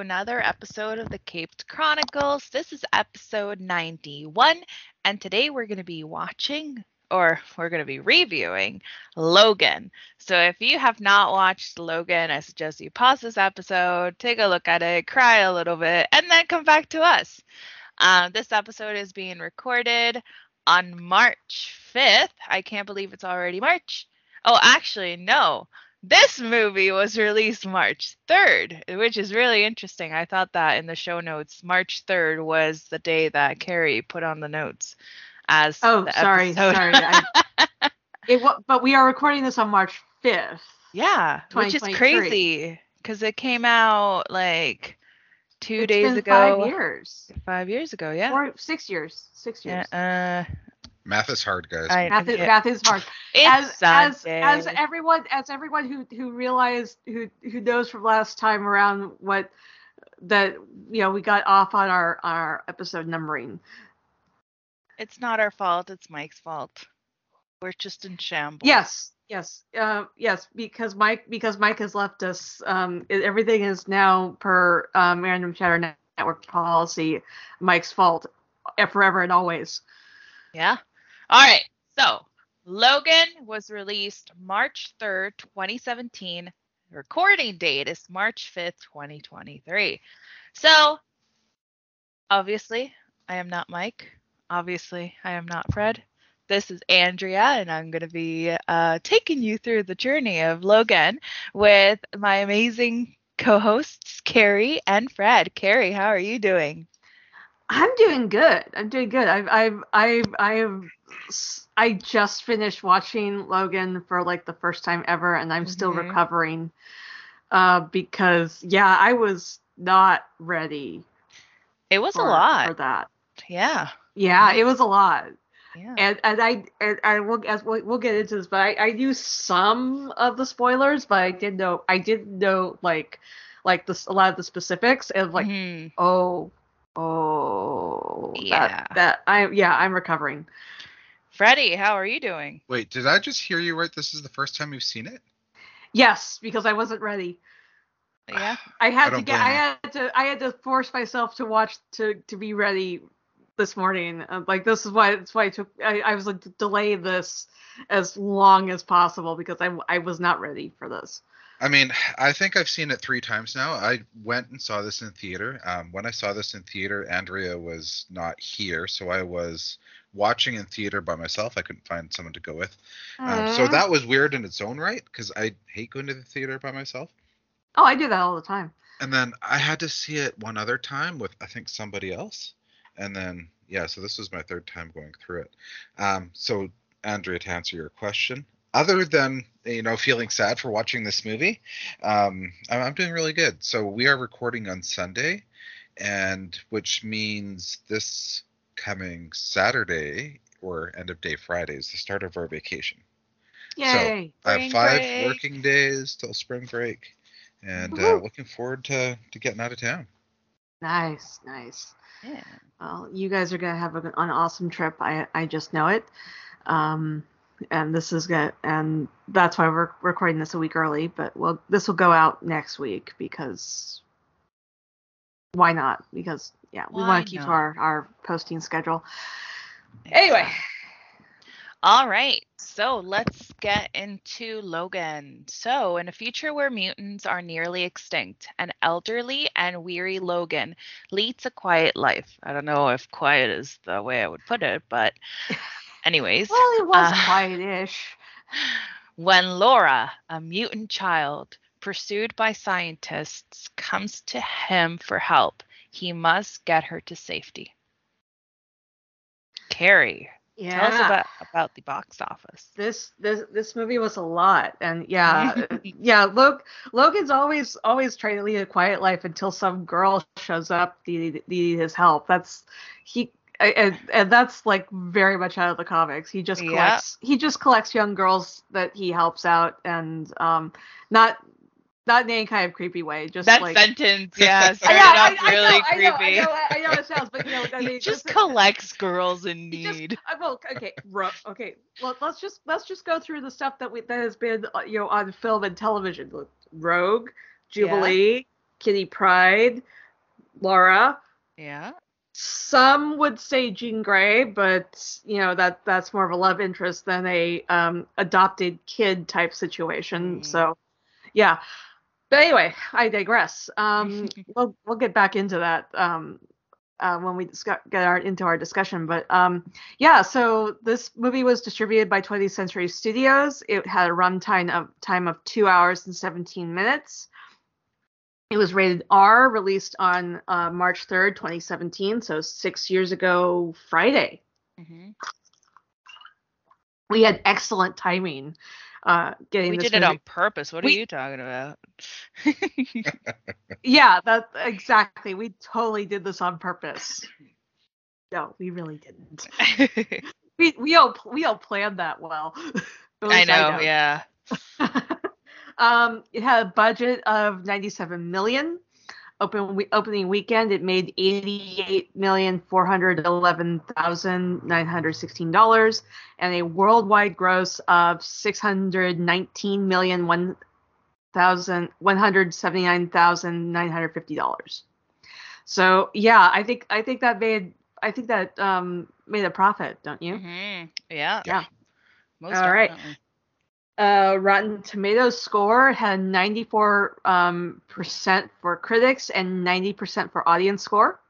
another episode of the Caped Chronicles. This is episode 91, and today we're going to be watching or we're going to be reviewing Logan. So if you have not watched Logan, I suggest you pause this episode, take a look at it, cry a little bit, and then come back to us. Uh, this episode is being recorded on March 5th. I can't believe it's already March. Oh, actually, no. This movie was released March 3rd, which is really interesting. I thought that in the show notes, March 3rd was the day that Carrie put on the notes as Oh, sorry, sorry. I, it, but we are recording this on March 5th. yeah, which is crazy because it came out like two It's days ago. Five years. Five years ago, yeah. Or six years. Six yeah years. uh, Math is hard, guys. I, math, is, math is hard. It's as Sunday. as as everyone as everyone who who realized who who knows from last time around what that you know we got off on our our episode numbering. It's not our fault. It's Mike's fault. We're just in shambles. Yes, yes, uh, yes. Because Mike because Mike has left us. Um, everything is now per um, Random Chatter Network policy. Mike's fault, uh, forever and always. Yeah. All right. So Logan was released March 3rd, 2017. Recording date is March 5th, 2023. So obviously, I am not Mike. Obviously, I am not Fred. This is Andrea, and I'm going to be uh, taking you through the journey of Logan with my amazing co hosts, Carrie and Fred. Carrie, how are you doing? I'm doing good. I'm doing good. I've I've I've I've I just finished watching Logan for like the first time ever, and I'm still Mhm. recovering. Uh, because yeah, I was not ready. It was a lot. for that. Yeah. Yeah, Yeah. it was a lot. Yeah. and and I and I will as we'll, we'll get into this, but I, I knew some of the spoilers, but I didn't know I didn't know like like this a lot of the specifics and like Mhm. oh oh Yeah. that that I yeah I'm recovering. Freddie, how are you doing? Wait, did I just hear you right? This is the first time you've seen it? Yes, because I wasn't ready. Yeah. I had to get I blame had to I had to force myself to watch to to be ready this morning. Uh, like this is why it's why I took I, I was like to delay this as long as possible because I I was not ready for this. I mean, I think I've seen it three times now. I went and saw this in theater. Um, when I saw this in theater, Andrea was not here, so I was watching in theater by myself. I couldn't find someone to go with. Um, so that was weird in its own right because I hate going to the theater by myself. Oh, I do that all the time. And then I had to see it one other time with I think somebody else. And then yeah, so this was my third time going through it. Um, so Andrea, to answer your question, other than you know feeling sad for watching this movie, um, I'm, I'm doing really good. So we are recording on Sunday, and which means this coming Saturday or end of day Friday is the start of our vacation. Yay. So I have five break. working days till spring break, and uh, looking forward to to getting out of town. nice, nice. Yeah. Well, you guys are gonna have a, an awesome trip. I I just know it. Um, and this is good, and that's why we're recording this a week early. But well, this will go out next week because why not? Because yeah, we Why want to keep not? to our our posting schedule. Anyway, All right. So let's get into Logan. So, in a future where mutants are nearly extinct, an elderly and weary Logan leads a quiet life. I don't know if quiet is the way I would put it, but, anyways. well, it was Uh, quiet-ish. When Laura, a mutant child pursued by scientists, comes to him for help, he must get her to safety. Carrie, Yeah. Tell us about about the box office. this this this movie was a lot and yeah yeah Log, logan's always always trying to lead a quiet life until some girl shows up needing needing his help that's he and, and that's like very much out of the comics he just collects he just collects young girls that he helps out and um not not in any kind of creepy way just That like sentence, yeah, started off I, really I know, creepy. I know, I know, I know it sounds, but you know, I mean, he just this- collects girls in he just- need. I well, okay, okay. Well, let's just let's just go through the stuff that we that has been uh, you know on film and television. Rogue, Jubilee, Kitty Pryde, Laura. Yeah. Some would say Jean Grey, but you know that that's more of a love interest than a um, adopted kid type situation. Mm. So, yeah. But anyway, I digress. Um, we'll we'll get back into that um, uh, when we discuss, get our, into our discussion. But um, yeah, so this movie was distributed by 20th Century Studios. It had a runtime of time of two hours and 17 minutes. It was rated R, released on uh, March 3rd, 2017, so six years ago Friday. Mhm. We had excellent timing uh, getting We did it on purpose. What We- are you talking about? Yeah, that exactly. We totally did this on purpose. No, we really didn't. We we all we all planned that well. At I know, yeah. um, it had a budget of 97 million. Open we, opening weekend, it made 88 million four hundred eleven thousand nine hundred sixteen dollars, and a worldwide gross of 619 million one thousand one hundred seventy nine thousand nine hundred fifty dollars. So yeah, I think I think that made I think that um made a profit, don't you? Mhm. Yeah. Yeah. Most All right. Uh, Rotten Tomatoes score had 94 um, percent for critics and 90 percent for audience score.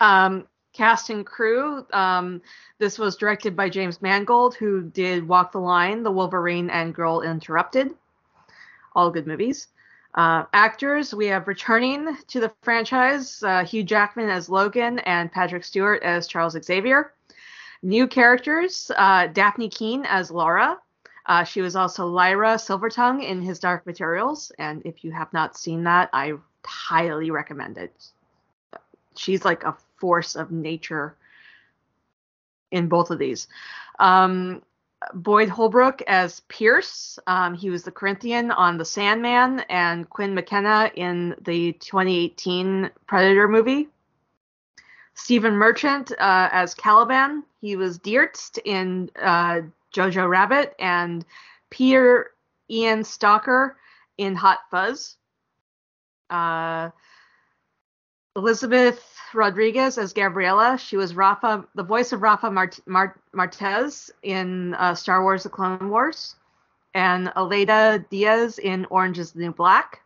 Um, cast and crew. Um, this was directed by James Mangold, who did Walk the Line, The Wolverine, and Girl Interrupted. All good movies. Uh, actors, we have returning to the franchise uh, Hugh Jackman as Logan and Patrick Stewart as Charles Xavier. New characters uh, Dafne Keen as Laura. Uh, she was also Lyra Silvertongue in His Dark Materials. And if you have not seen that, I highly recommend it. She's like a force of nature in both of these. Um, Boyd Holbrook as Pierce. Um, he was the Corinthian on The Sandman and Quinn McKenna in the 2018 Predator movie. Stephen Merchant uh, as Caliban. He was Deertz in uh, Jojo Rabbit and Peter Ian Staker in Hot Fuzz. Uh, Elizabeth Rodriguez as Gabriella. She was Rafa, the voice of Rafa Mart- Mart- Martez in uh, Star Wars: The Clone Wars, and Aleida Diaz in Orange Is the New Black.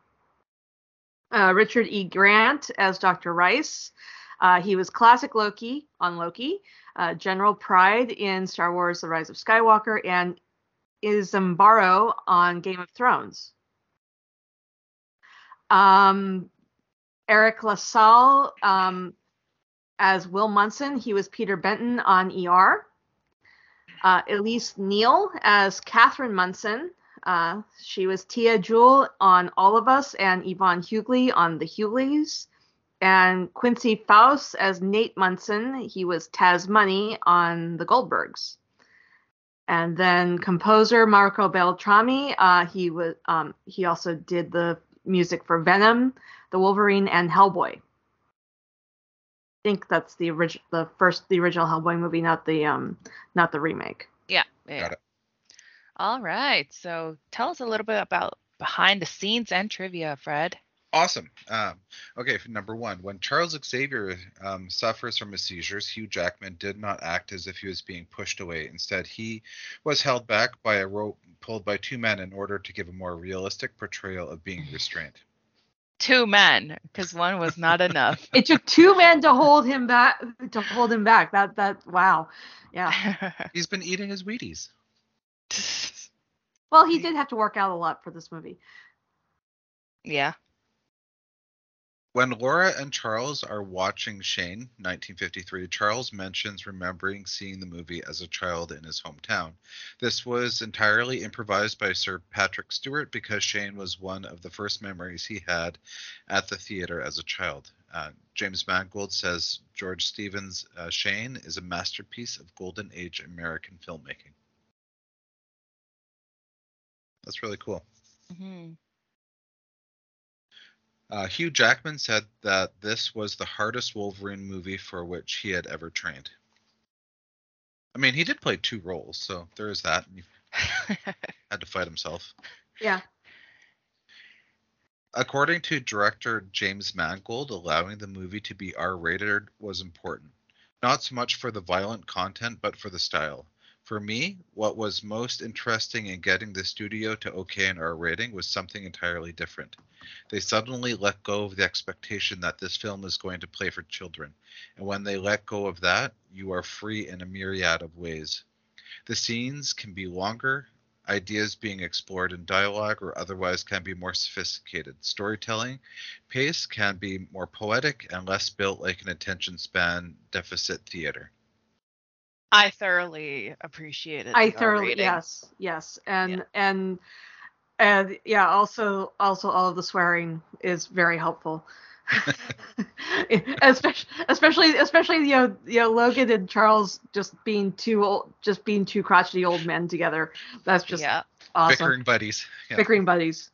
Uh, Richard E. Grant as Dr. Rice. Uh, he was classic Loki on Loki, uh, General Pryde in Star Wars: The Rise of Skywalker, and Izembaro on Game of Thrones. Um, Eric LaSalle um, as Will Munson. He was Peter Benton on ER. Uh, Elise Neal as Catherine Munson. Uh, she was Tia Jewell on All of Us and Yvonne Hughley on The Hughleys. And Quincy Fouse as Nate Munson. He was Taz Money on The Goldbergs. And then composer Marco Beltrami. Uh, he was um, he also did the music for Venom, The Wolverine, and Hellboy. I think that's the original, the first, the original Hellboy movie, not the um, not the remake. Yeah. yeah. Got it. All right. So tell us a little bit about behind the scenes and trivia, Fred. Awesome. Um, okay, number one, when Charles Xavier um, suffers from his seizures, Hugh Jackman did not act as if he was being pushed away. Instead, he was held back by a rope pulled by two men in order to give a more realistic portrayal of being restrained. Two men, because one was not enough. It took two men to hold him back. To hold him back. That that wow, yeah. He's been eating his Wheaties. Well, he did have to work out a lot for this movie. yeah. When Laura and Charles are watching Shane, 1953, Charles mentions remembering seeing the movie as a child in his hometown. This was entirely improvised by Sir Patrick Stewart because Shane was one of the first memories he had at the theater as a child. Uh, James Mangold says George Stevens' uh, Shane is a masterpiece of Golden Age American filmmaking. That's really cool. hmm Uh, Hugh Jackman said that this was the hardest Wolverine movie for which he had ever trained. I mean, he did play two roles, so there is that. He had to fight himself. Yeah. According to director James Mangold, allowing the movie to be R rated was important. Not so much for the violent content, but for the style. For me, what was most interesting in getting the studio to okay an R rating was something entirely different. They suddenly let go of the expectation that this film is going to play for children. And when they let go of that, you are free in a myriad of ways. The scenes can be longer, ideas being explored in dialogue or otherwise can be more sophisticated. Storytelling pace can be more poetic and less built like an attention span deficit theater. I thoroughly appreciated. That. I thoroughly rating. yes, yes, and Yeah. and and yeah, also also all of the swearing is very helpful. especially especially especially you know you know Logan and Charles just being two old, just being two crotchety old men together. That's just yeah. awesome. Bickering buddies. Yeah. Bickering buddies.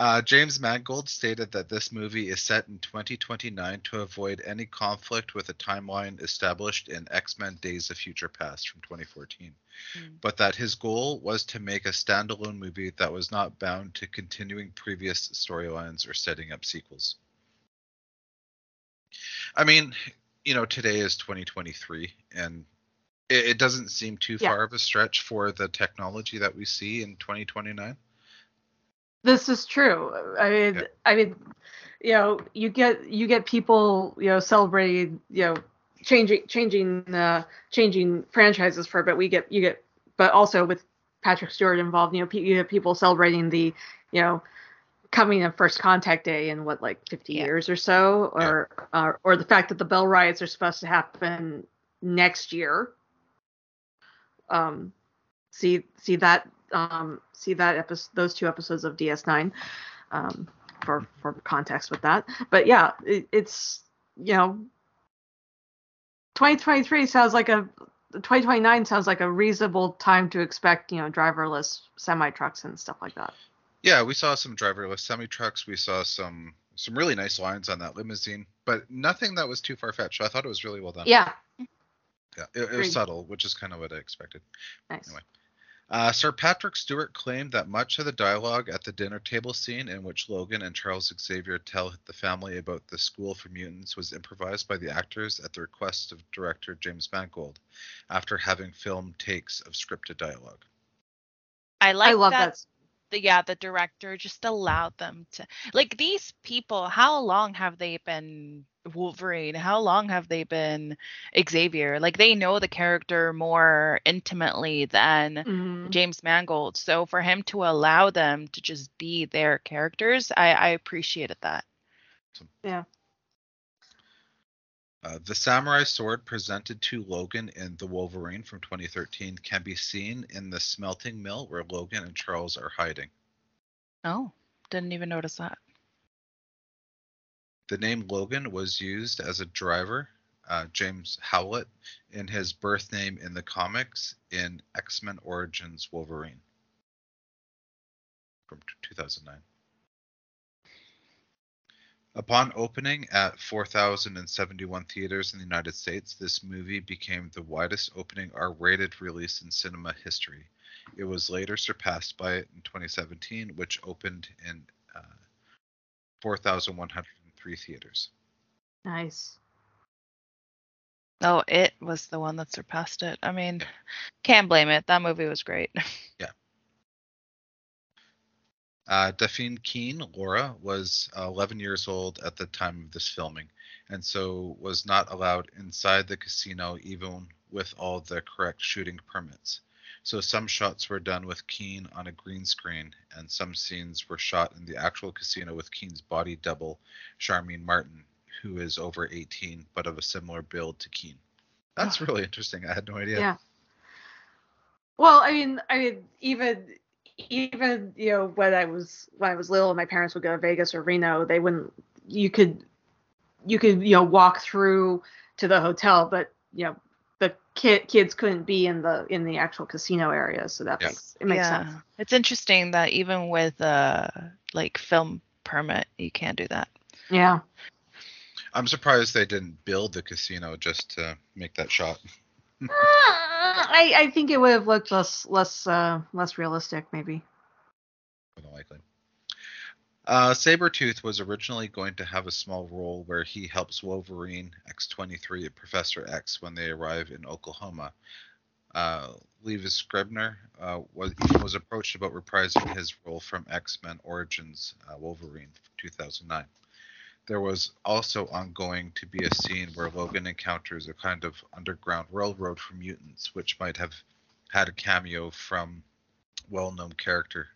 Uh, James Mangold stated that this movie is set in 2029 to avoid any conflict with a timeline established in X Men Days of Future Past from 2014, Mm. but that his goal was to make a standalone movie that was not bound to continuing previous storylines or setting up sequels. I mean, you know, today is 2023, and it, it doesn't seem too Yeah. far of a stretch for the technology that we see in 2029. This is true. I mean, Yeah. I mean, you know, you get you get people, you know, celebrating, you know, changing changing uh changing franchises for a bit. We get you get, but also with Patrick Stewart involved, you know, you get people celebrating the, you know, coming of First Contact Day in what like 50 Yeah. years or so, or uh, or the fact that the Bell riots are supposed to happen next year. Um, see see that um see that episode those two episodes of DS9 um for for context with that but yeah it, it's you know 2023 sounds like a 2029 sounds like a reasonable time to expect you know driverless semi trucks and stuff like that Yeah, we saw some driverless semi trucks. We saw some some really nice lines on that limousine, but nothing that was too far fetched. I thought it was really well done. yeah yeah it, it was subtle, which is kind of what I expected. nice Anyway. Uh, Sir Patrick Stewart claimed that much of the dialogue at the dinner table scene, in which Logan and Charles Xavier tell the family about the school for mutants, was improvised by the actors at the request of director James Mangold, after having filmed takes of scripted dialogue. I like i love that. that The, yeah, the director just allowed them to like these people. How long have they been Wolverine? How long have they been Xavier? Like they know the character more intimately than Mhm. James Mangold. So for him to allow them to just be their characters, I, I appreciated that. yeah Uh, the samurai sword presented to Logan in The Wolverine from 2013 can be seen in the smelting mill where Logan and Charles are hiding. Oh, didn't even notice that. The name Logan was used as a driver, uh, James Howlett, in his birth name in the comics in X Men Origins Wolverine from t- 2009. Upon opening at 4,071 theaters in the United States, this movie became the widest opening R rated release in cinema history. It was later surpassed by it in 2017, which opened in uh, 4,103 theaters. nice Oh, it was the one that surpassed it. I mean, can't blame it. That movie was great. Uh, Dafne Keen, Laura, was uh, 11 years old at the time of this filming, and so was not allowed inside the casino even with all the correct shooting permits. So some shots were done with Keen on a green screen, and some scenes were shot in the actual casino with Keen's body double, Charmaine Martin, who is over 18 but of a similar build to Keen. That's really interesting. I had no idea. Yeah. Well, I mean, I mean, even even you know when I was when I was little, and my parents would go to Vegas or Reno. They wouldn't. You could you could you know walk through to the hotel, but you know the kid kids couldn't be in the in the actual casino area, so that Yeah. makes it makes yeah. sense. It's interesting that even with uh like film permit, you can't do that. Yeah. I'm surprised they didn't build the casino just to make that shot. I I think it would have looked less less uh less realistic maybe. More likely. Uh, Sabretooth was originally going to have a small role where he helps Wolverine, X23, and Professor X when they arrive in Oklahoma. Uh, Liev Schreiber uh, was, was approached about reprising his role from X Men Origins uh, Wolverine 2009. There was also ongoing to be a scene where Logan encounters a kind of underground railroad for mutants, which might have had a cameo from well-known character.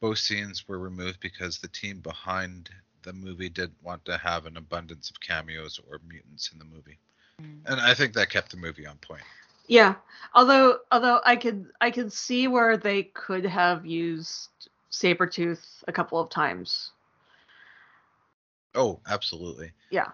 Both scenes were removed because the team behind the movie didn't want to have an abundance of cameos or mutants in the movie. Mm. And I think that kept the movie on point. Yeah. Although although I could I could see where they could have used Sabretooth a couple of times. Oh, absolutely. Yeah.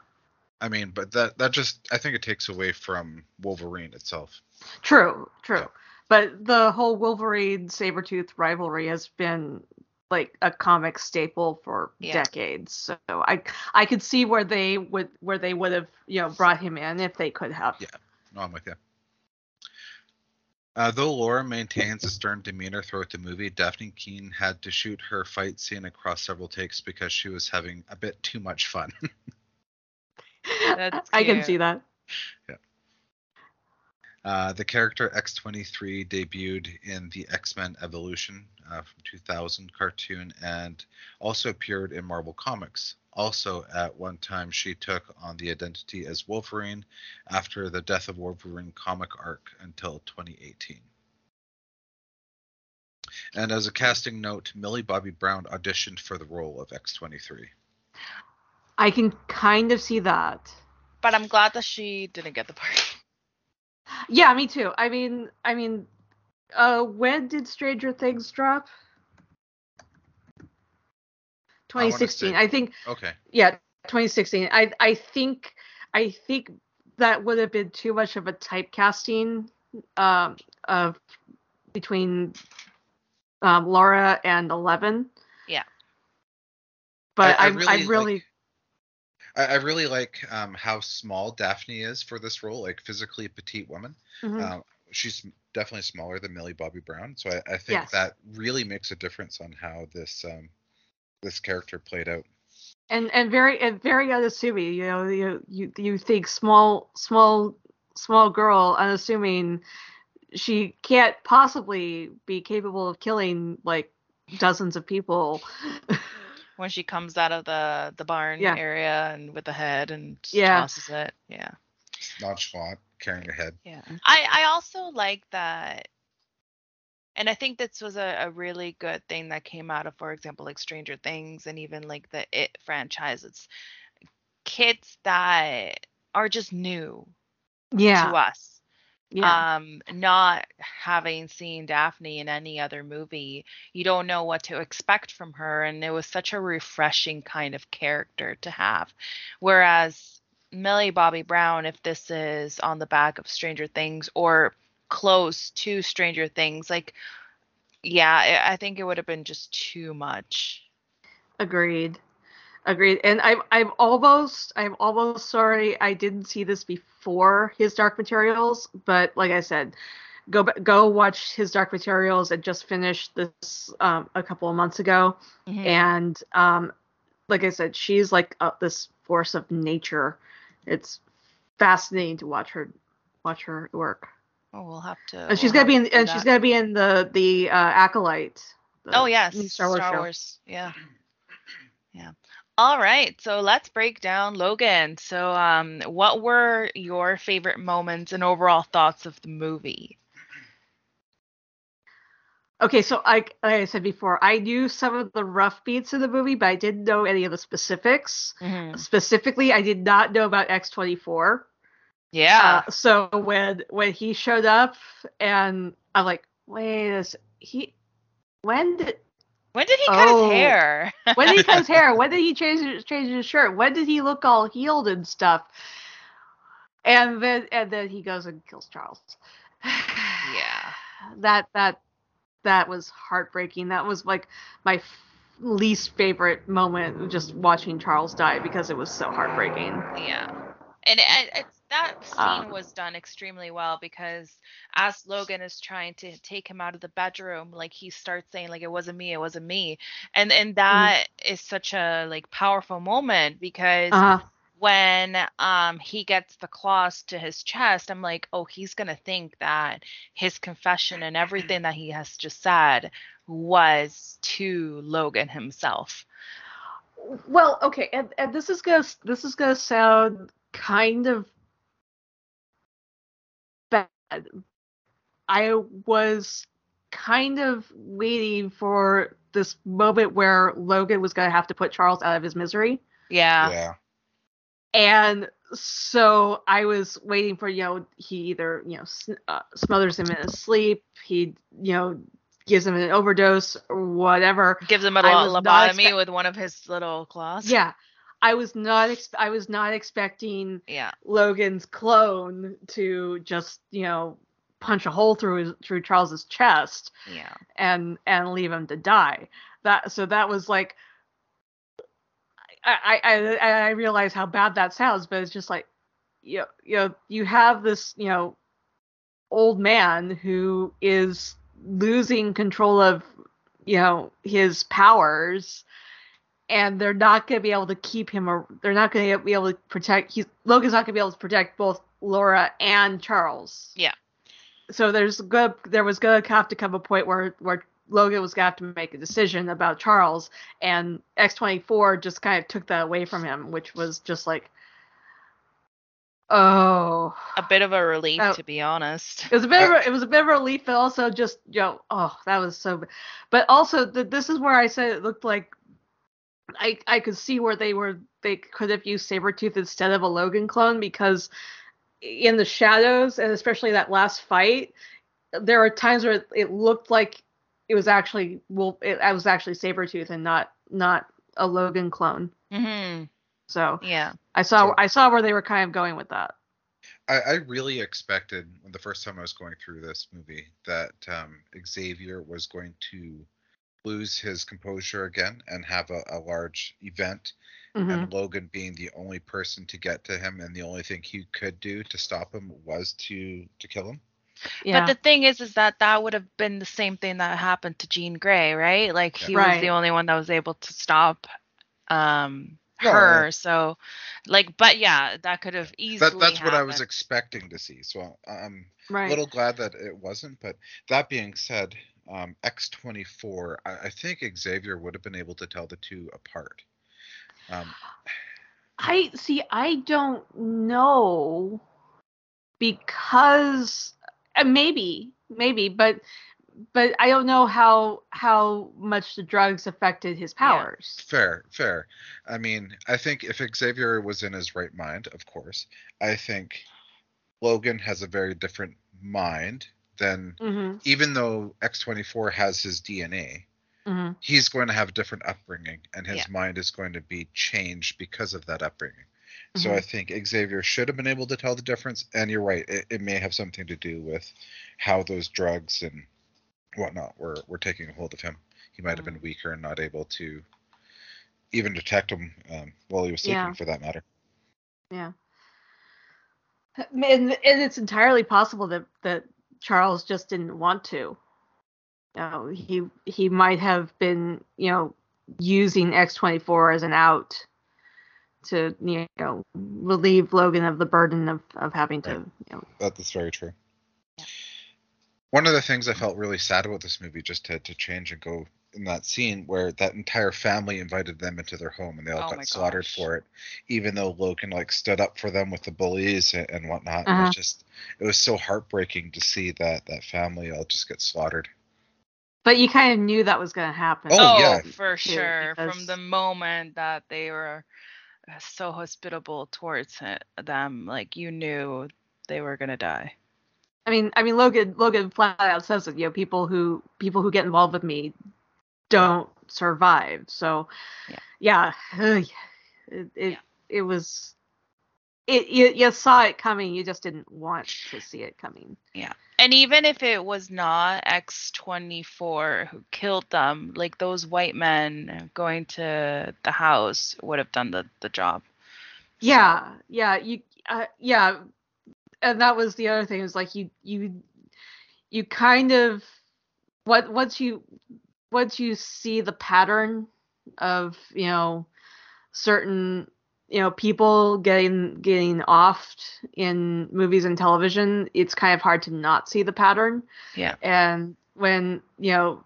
I mean, but that that just I think it takes away from Wolverine itself. True, true. Yeah. But the whole Wolverine Sabretooth rivalry has been like a comic staple for Yeah. decades. So I I could see where they would where they would have, you know, brought him in if they could have. Yeah. No, I'm with you. Uh, though Laura maintains a stern demeanor throughout the movie, Dafne Keen had to shoot her fight scene across several takes because she was having a bit too much fun. That's I can see that. Uh, the character X23 debuted in the X Men Evolution uh, from 2000 cartoon and also appeared in Marvel Comics. Also, at one time, she took on the identity as Wolverine after the Death of Wolverine comic arc until 2018. And as a casting note, Millie Bobby Brown auditioned for the role of X23. I can kind of see that. But I'm glad that she didn't get the part. Yeah, me too. I mean, I mean, uh, when did Stranger Things drop? 2016. say- I think Okay. yeah 2016 i i think i think that would have been too much of a typecasting um of between um laura and 11 Yeah. but i I i really really, like- I, I really like um, how small Dafne is for this role, like physically petite woman. Mhm. Um, she's definitely smaller than Millie Bobby Brown, so I, I think Yes. that really makes a difference on how this um, this character played out. and and very and very unassuming you know you you you think small small small girl unassuming she can't possibly be capable of killing like dozens of people When she comes out of the the barn Yeah. area and with the head and Yeah. tosses it. Yeah. Nonchalant, carrying a head. Yeah. I I also like that and I think this was a, a really good thing that came out of, for example, like Stranger Things and even like the It franchise. It's kids that are just new yeah to us. Yeah Um, not having seen Dafne in any other movie, you don't know what to expect from her, and it was such a refreshing kind of character to have. Whereas Millie Bobby Brown, if this is on the back of Stranger Things or close to Stranger Things, like, yeah, I I think it would have been just too much. Agreed. Agreed. And I'm I'm almost I'm almost sorry I didn't see this before his Dark Materials, but like I said, go go watch his Dark Materials. I just finished this um, a couple of months ago, Mhm. and um, like I said, she's like uh, this force of nature. It's fascinating to watch her watch her work. Oh, we'll have to. And she's we'll gonna be in to and she's gonna be in the the uh, acolyte. the Oh yes, Star Wars show. Yeah. Yeah. All right, so let's break down Logan. So, um, what were your favorite moments and overall thoughts of the movie? Okay, so I, like I said before, I knew some of the rough beats of the movie, but I didn't know any of the specifics. Mhm. Specifically, I did not know about X24. Yeah. Uh, so when when he showed up, and I'm like, wait, is he? When did when did he cut oh. his hair? when did he cut his hair? When did he change his, change his shirt? When did he look all healed and stuff? And then and then he goes and kills Charles. Yeah. That that that was heartbreaking. That was like my f- least favorite moment just watching Charles die because it was so heartbreaking. Yeah. And it, it's that scene Um, was done extremely well because as Logan is trying to take him out of the bedroom, like he starts saying like it wasn't me, it wasn't me. And and that is such a like powerful moment because Uh-huh. when um he gets the claws to his chest, I'm like, oh, he's gonna think that his confession and everything that he has just said was to Logan himself. Well, okay, and, and this is gonna this is gonna sound kind of. I was kind of waiting for this moment where Logan was gonna have to put Charles out of his misery. Yeah. yeah. and so I was waiting for you know he either you know s- uh, smothers him in his sleep, he you know gives him an overdose or whatever. Gives him a lo- was not lobotomy expect- with one of his little claws. Yeah, I was not ex- I was not expecting Yeah. Logan's clone to just you know punch a hole through his through Charles's chest Yeah. and and leave him to die. That so that was like I I I, I realize how bad that sounds, but it's just like you know, you know you have this you know old man who is losing control of you know his powers and they're not going to be able to keep him or they're not going to be able to protect he's Logan's not going to be able to protect both Laura and Charles. Yeah. So there's good there was going to have to come a point where where Logan was going to have to make a decision about Charles and X24 just kind of took that away from him which was just like oh A bit of a relief, Oh. to be honest. it was a bit of a, it was a bit of a relief, but also just you know, oh, that was so. But also, th- this is where I said it looked like I I could see where they were they could have used Sabretooth instead of a Logan clone because in the shadows and especially that last fight, there were times where it, it looked like it was actually well, it, I was actually Sabretooth and not not a Logan clone. hmm So Yeah. I saw So- I saw where they were kind of going with that. I, I really expected when the first time I was going through this movie that um, Xavier was going to lose his composure again and have a, a large event, Mhm. and Logan being the only person to get to him, and the only thing he could do to stop him was to to kill him. Yeah. But the thing is, is that that would have been the same thing that happened to Jean Grey, right? Like he was the only one that was able to stop um No, her. So, like, but yeah, that could have easily. That that's what I was expecting to see. So I'm right. a little glad that it wasn't. But that being said, um, X24, I, I think Xavier would have been able to tell the two apart. Um, I see. I don't know because uh, maybe, maybe, but but I don't know how how much the drugs affected his powers. Fair, fair. I mean, I think if Xavier was in his right mind, of course, I think Logan has a very different mind than Mm-hmm. even though X24 has his DNA, Mm-hmm. he's going to have a different upbringing and his Yeah. mind is going to be changed because of that upbringing. So Mhm. I think Xavier should have been able to tell the difference. And you're right, it, it may have something to do with how those drugs and whatnot were, were taking a hold of him. He might have been weaker and not able to even detect him um, while he was sleeping, Yeah. for that matter. Yeah. And, and it's entirely possible that that Charles just didn't want to. You know, he he might have been, you know, using X24 as an out to, you know, relieve Logan of the burden of, of having to, you know, that's very true. Yeah. One of the things I felt really sad about this movie, just to, to change and go in that scene where that entire family invited them into their home and they all Oh got slaughtered gosh. for it, even though Logan like stood up for them with the bullies and, and whatnot. It Uh-huh. was just, it was so heartbreaking to see that that family all just get slaughtered. but you kind of knew that was going to happen. Oh, yeah. for too, sure. From because- the moment that they were uh, so hospitable towards them, like you knew they were gonna die. I mean, I mean, Logan, Logan flat out says it. You know, people who people who get involved with me don't survive. So, Yeah. yeah, it it, Yeah. it was. It you, you saw it coming. You just didn't want to see it coming. Yeah and even if it was not X24 who killed them, like those white men going to the house would have done the, the job. So- Yeah, yeah, you, uh, yeah, and that was the other thing. Is like you, you, you kind of what once you once you see the pattern of you know certain you know people getting getting offed in movies and television, it's kind of hard to not see the pattern. Yeah. And when you know.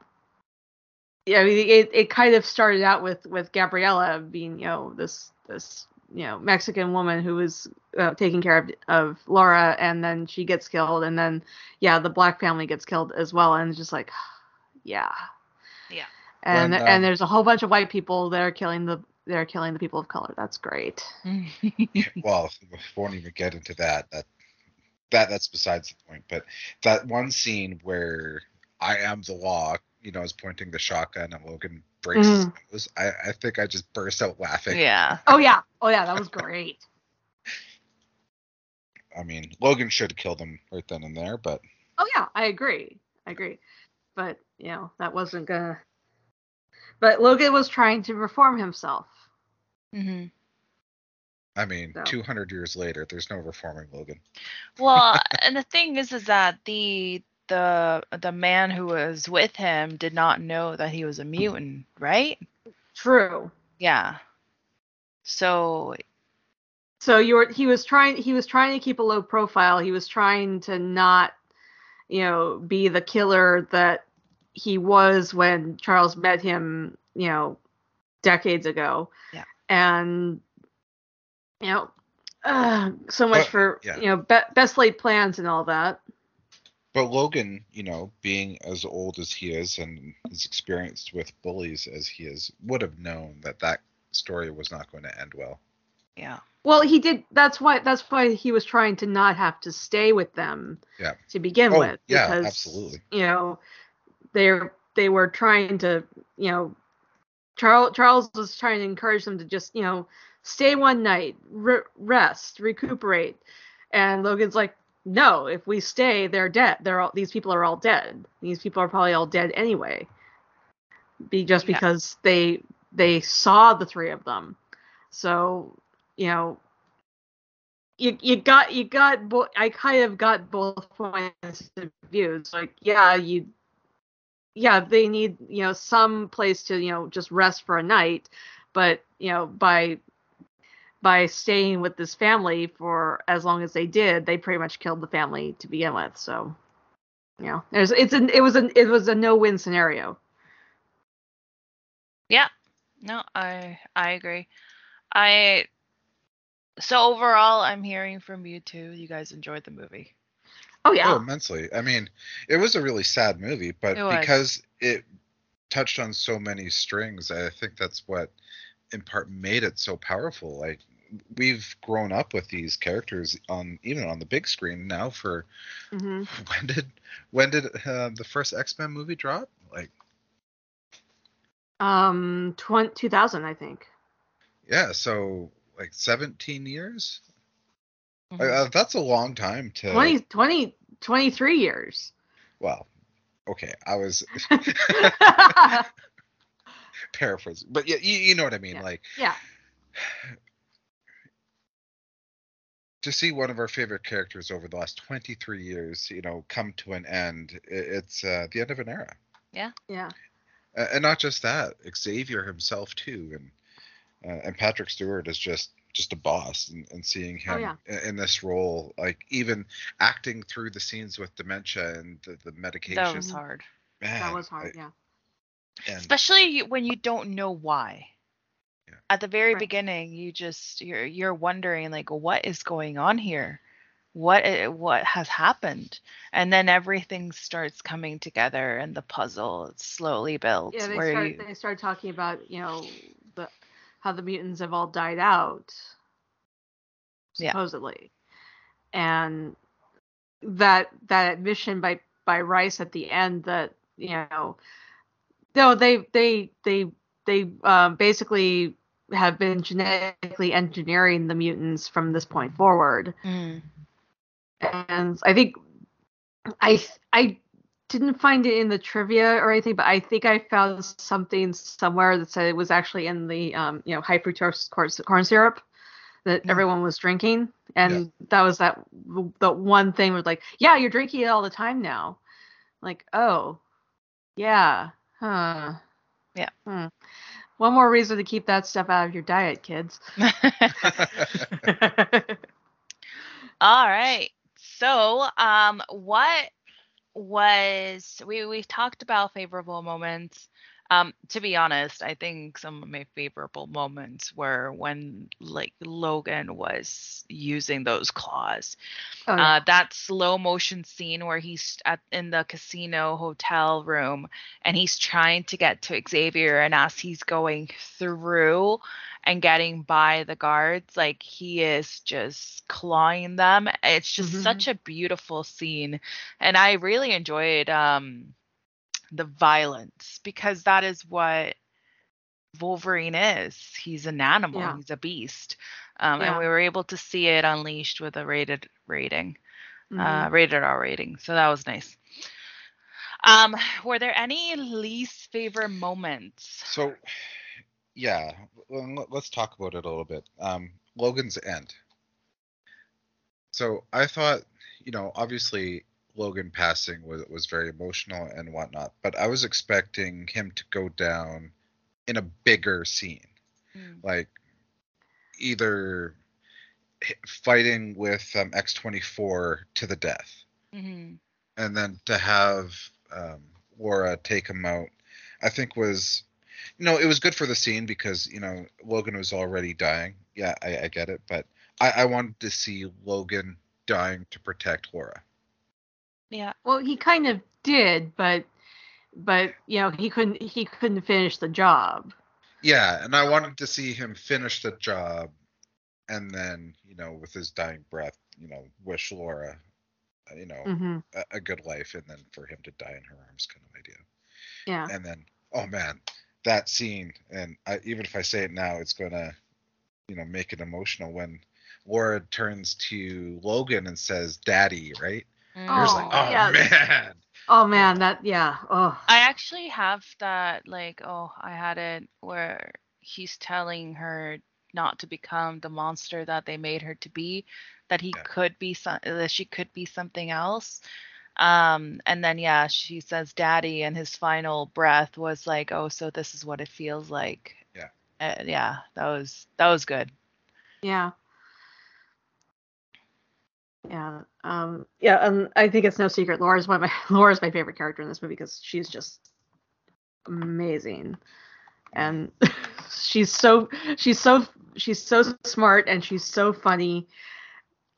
Yeah, I mean, it, it kind of started out with with Gabriella being, you know, this this you know Mexican woman who was uh, taking care of of Laura, and then she gets killed, and then yeah, the black family gets killed as well, and it's just like, yeah, Yeah. and When, um, and there's a whole bunch of white people that are killing the they're killing the people of color. That's great. well, we won't even get into that. That that that's besides the point. But that one scene where I am the law, you know, is pointing the shotgun and Logan breaks his nose. I, I think I just burst out laughing. yeah. Oh yeah, oh yeah, that was great. I mean, Logan should have killed him right then and there, but Oh yeah, I agree. I agree. But you know that wasn't gonna. But Logan was trying to reform himself. hmm I mean, So. 200 years later, there's no reforming Logan. Well, and the thing is, is that the the the man who was with him did not know that he was a mutant, right? True. Yeah. So So you were he was trying he was trying to keep a low profile. He was trying to not, you know, be the killer that he was when Charles met him, you know, decades ago. Yeah. And you know, uh, so much But- for yeah. you know be- best laid plans and all that. But Logan, you know, being as old as he is and as experienced with bullies as he is, would have known that that story was not going to end well. yeah. Well, he did. That's why. That's why he was trying to not have to stay with them. Yeah. To begin Oh, with. yeah, because, absolutely. You know, they're they were trying to. You know, Charles Charles was trying to encourage them to just you know stay one night, re- rest, recuperate, and Logan's like, no, if we stay, they're dead. They're all these people are all dead. These people are probably all dead anyway. Be just Yeah. because they they saw the three of them. So, you know, you you got you got bo- I kind of got both points of view. It's like, yeah, you yeah, they need, you know, some place to, you know, just rest for a night, but, you know, by by staying with this family for as long as they did, they pretty much killed the family to begin with. So, you know, there's it's an it was an it was a no-win scenario. Yeah. No, I I agree. I so overall, I'm hearing from you too. You guys enjoyed the movie. Oh yeah. Oh, immensely. I mean, it was a really sad movie, but It because it touched on so many strings, I think that's what in part made it so powerful. Like we've grown up with these characters on even on the big screen now for hmm when did when did uh, the first X-Men movie drop? Like Um, 20, 2000, I think. yeah, so like 17 years? Mhm. Uh, that's a long time to 20, 20, 23 years. well, okay, I was paraphrasing. But yeah, you, you know what I mean, Yeah. like yeah. to see one of our favorite characters over the last 23 years, you know, come to an end, i- it's uh, the end of an era. Yeah. A- And not just that, Xavier himself too, and uh, and Patrick Stewart is just just a boss, and, and seeing Oh, him yeah. i- in this role, like even acting through the scenes with dementia and the, the medication. that was mm-hmm. hard, man, That was hard. I- Yeah. and especially when you don't know why. Yeah. At the very Right. beginning, you just you're you're wondering like, what is going on here? what i- what has happened and then everything starts coming together and the puzzle slowly builds Yeah, they where start you they start talking about you know the how the mutants have all died out, Yeah. supposedly, and that that admission by by Rice at the end that you know no they they they they um, basically have been genetically engineering the mutants from this point forward. Mm, and I think I I didn't find it in the trivia or anything, but I think I found something somewhere that said it was actually in the um, you know high fructose corn, corn syrup that Mm. everyone was drinking, and that was that the one thing was like, yeah, you're drinking it all the time now, like oh, yeah, huh, Yeah. Hmm. One more reason to keep that stuff out of your diet, kids. all right so um what was we we've talked about favorable moments um to be honest i think some of my favorable moments were when like logan was using those claws oh, yeah. uh, that slow motion scene where he's at in the casino hotel room and he's trying to get to Xavier and as he's going through and getting by the guards like he is just clawing them it's just Mhm. such a beautiful scene and I really enjoyed um the violence because that is what Wolverine is. He's an animal. Yeah. He's a beast. Um, Yeah. And we were able to see it unleashed with a rated rating, Mhm. uh, rated R rating. So that was nice. Um, were there any least favorite moments? So, yeah, let- let's talk about it a little bit. Um, Logan's end. So I thought, you know, obviously Logan passing was was very emotional and whatnot, but I was expecting him to go down in a bigger scene, Mm, like either fighting with um, X24 to the death, mhm. and then to have um, Laura take him out, I think was, you know, it was good for the scene because you know Logan was already dying. Yeah, I, I get it, but I, I wanted to see Logan dying to protect Laura. Yeah. Well, he kind of did, but but you know he couldn't he couldn't finish the job. Yeah, and I wanted to see him finish the job, and then you know with his dying breath, you know, wish Laura, uh, you know, hmm a, a good life, and then for him to die in her arms, kind of idea. Yeah. and then oh man that scene and I, even if i say it now it's gonna you know make it emotional when laura turns to logan and says daddy right you're just like Oh, oh yeah. man Oh man, that yeah. Oh. I actually have that like oh I had it where he's telling her not to become the monster that they made her to be that he Yeah. could be some that she could be something else um and then yeah she says daddy and his final breath was like oh so this is what it feels like Yeah. uh, yeah that was that was good Yeah. Yeah. Um yeah, and I think it's no secret. Laura's one of my Laura's my favorite character in this movie because she's just amazing. And she's so she's so she's so smart and she's so funny.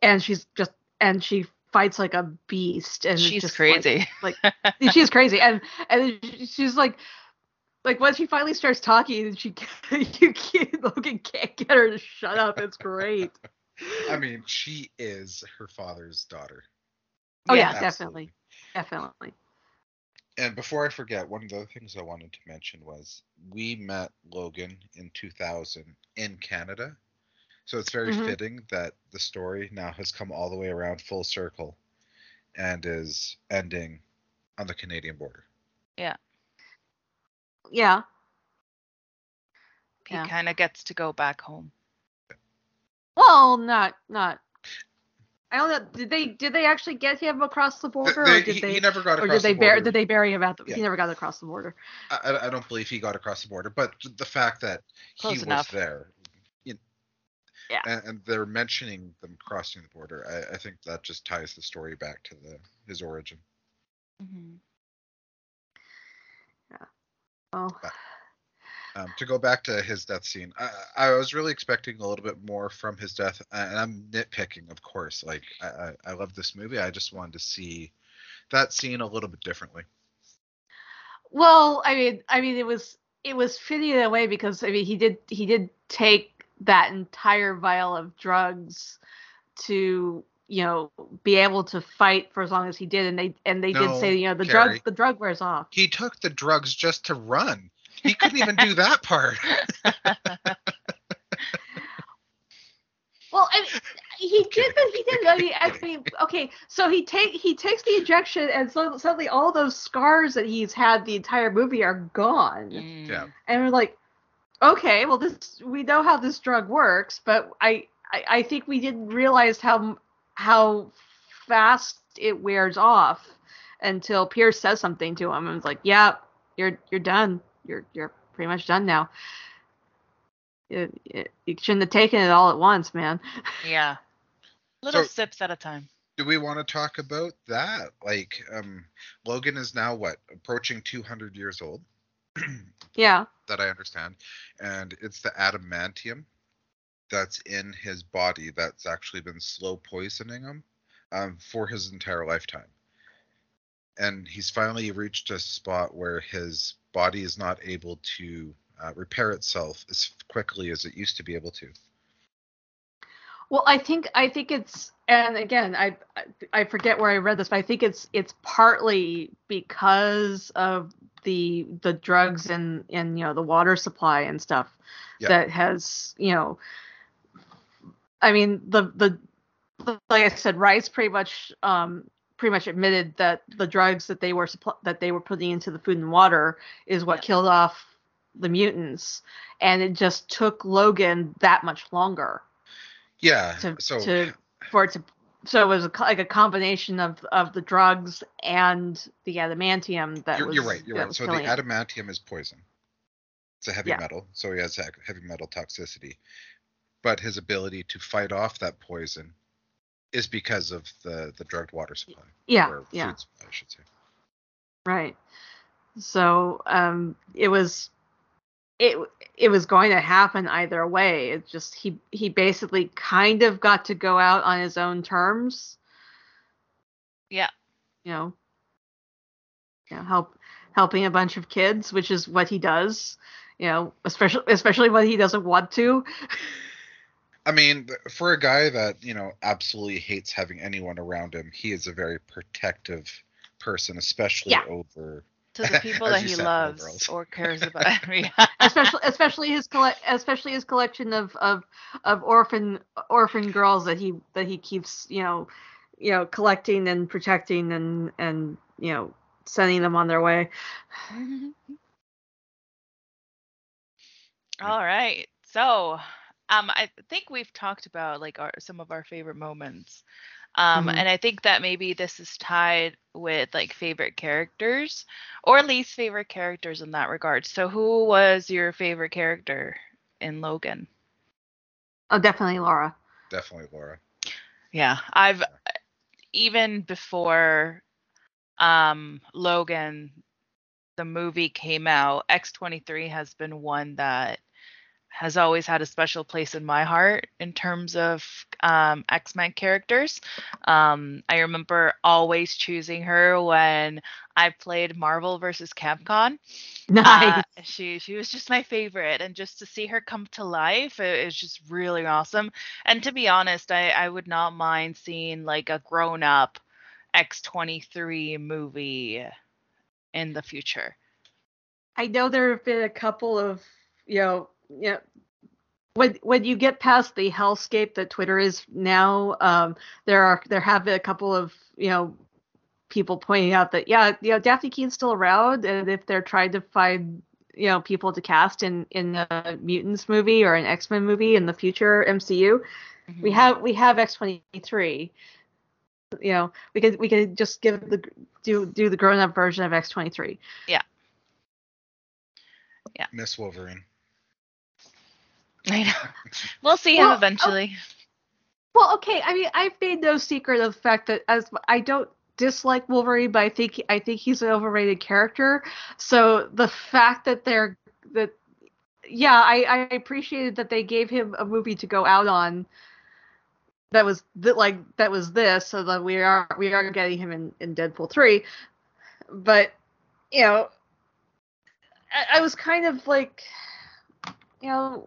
And she's just and she fights like a beast and she's just like- crazy. she's crazy. And and she's like like when she finally starts talking and she you can't Logan can't get her to shut up. It's great i mean she is her father's daughter oh yeah, Absolutely. definitely definitely and before i forget one of the other things i wanted to mention was we met logan in 2000 in canada so it's very Mhm. fitting that the story now has come all the way around full circle and is ending on the canadian border Yeah. yeah he Yeah. kind of gets to go back home well not not I don't know. Did they did they actually get him across the border, They- or did he, they, he never got or did they the bury border. did they bury him at the? Yeah. He never got across the border. I, I- I don't believe he got across the border, but the fact that Close he was there, you Yeah. and, and they're mentioning them crossing the border, I, I think that just ties the story back to the his origin. Mm-hmm. Oh, But- Um, to go back to his death scene, I, I was really expecting a little bit more from his death, and I'm nitpicking, of course. Like I, I, I love this movie. I just wanted to see that scene a little bit differently. Well, I mean, I mean, it was it was fitting in a way because I mean, he did he did take that entire vial of drugs to you know be able to fight for as long as he did, and they and they No, did say you know the Carrie. drug the drug wears off. He took the drugs just to run. He couldn't even do that part. Well, I mean, he did, but he did. I mean, I mean, okay, so he take he takes the injection, and so suddenly all those scars that he's had the entire movie are gone. Mm. Yeah. and we're like, okay, well, this we know how this drug works, but I I, I think we didn't realize how how fast it wears off until Pierce says something to him and it's like, yeah, you're you're done, you're you're pretty much done now. It, it, you shouldn't have taken it all at once, man. Yeah. Little So- sips at a time. Do we want to talk about that? Like, um, Logan is now what approaching 200 years old. Yeah. that I understand, and it's the adamantium that's in his body that's actually been slow poisoning him um, for his entire lifetime. And he's finally reached a spot where his body is not able to uh, repair itself as quickly as it used to be able to. Well, I think I think it's and again I I- forget where I read this, but I think it's it's partly because of the the drugs and and you know the water supply and stuff Yeah. that has you know I mean the the the- like I said, Rice pretty much um pretty much admitted that the drugs that they were suppl- that they were putting into the food and water is what Yeah. killed off the mutants, and it just took Logan that much longer Yeah. to, so to for it to so it was a, like a combination of of the drugs and the adamantium that you're, was you're right. You're right. So the adamantium is poison. It's a heavy Yeah. metal, so he has heavy metal toxicity. But his ability to fight off that poison is because of the the drugged water supply. yeah or yeah food supply, I should say. right so um it was it it was going to happen either way it just he he basically kind of got to go out on his own terms Yeah. you know you know help helping a bunch of kids which is what he does you know especially especially when he doesn't want to I mean, for a guy that you know absolutely hates having anyone around him, he is a very protective person, especially Yeah. over. To the people that he loves or cares about. yeah. especially especially his collect especially his collection of of of orphan orphan girls that he that he keeps you know you know collecting and protecting and and you know sending them on their way mm-hmm. All right. So, um, I think we've talked about like our some of our favorite moments. Um, Mhm. and I think that maybe this is tied with like favorite characters or least favorite characters in that regard. So, who was your favorite character in Logan? oh definitely laura Definitely Laura. Yeah, I've even before um Logan the movie came out, X23 has been one that has always had a special place in my heart in terms of um, X-Men characters. Um, I remember always choosing her when I played Marvel versus Capcom. nice Uh, she she was just my favorite, and just to see her come to life, it was just really awesome. And to be honest, I I would not mind seeing like a grown up X23 movie in the future. i know there have been a couple of you know you know when when you get past the hellscape that twitter is now um there are there have been a couple of you know people pointing out that yeah you know Dafne Keen's still around and if they're trying to find you know people to cast in in a mutants movie or an x-men movie in the future mcu we Mhm. have we have x23 you know we could we could just give the do do the grown-up version of x23 Yeah. Yeah. Miss Wolverine. I know. We'll see Well, him oh, eventually. Well, okay. I mean, I've made no secret of the fact that as I don't dislike Wolverine, but I think I think he's an overrated character. So the fact that they're that yeah, I, I appreciated that they gave him a movie to go out on. That was th- like that was this, so that we are we are getting him in in Deadpool three, but you know, I, I was kind of like, you know,